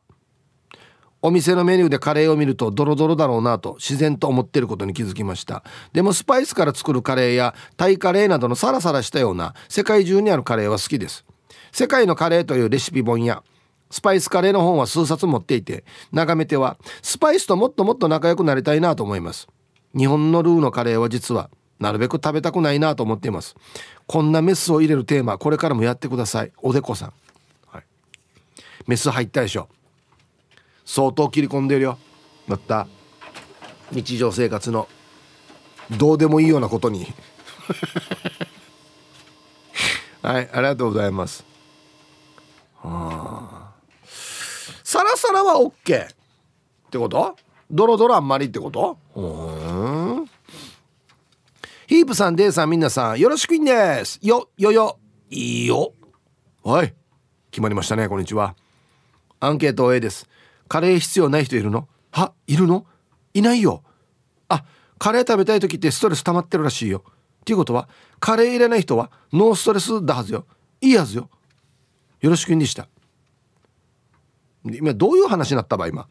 お店のメニューでカレーを見るとドロドロだろうなと自然と思ってることに気づきました。でもスパイスから作るカレーやタイカレーなどのサラサラしたような世界中にあるカレーは好きです。世界のカレーというレシピ本やスパイスカレーの本は数冊持っていて眺めてはスパイスともっともっと仲良くなりたいなと思います。日本のルーのカレーは実はなるべく食べたくないなと思っています。こんなメスを入れるテーマこれからもやってください。おでこさん、はい、メス入ったでしょ。相当切り込んでるよ。また日常生活のどうでもいいようなことに。はいありがとうございます。はあサラサラは OK ってこと？ドロドロあんまりってこと？うんヒープさんデイさんみんなさんよろしくいんです。よよよ。いいよ。はい決まりましたねこんにちは。アンケート A です。カレー必要ない人いるの？はいるの？いないよ。あカレー食べたい時ってストレス溜まってるらしいよ。っていうことはカレー入れない人はノーストレスだはずよ。いいはずよ。よろしくんでした。今どういう話になったば今？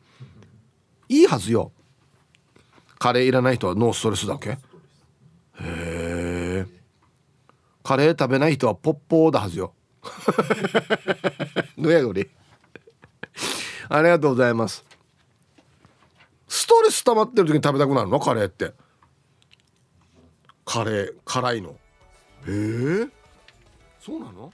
いいはずよ。カレーいらない人はノーストレスだっけへえカレー食べない人はポッポーだはずよ。どやより。ありがとうございます。ストレス溜まってる時に食べたくなるの？カレーって。カレー辛いの。へえそうなの？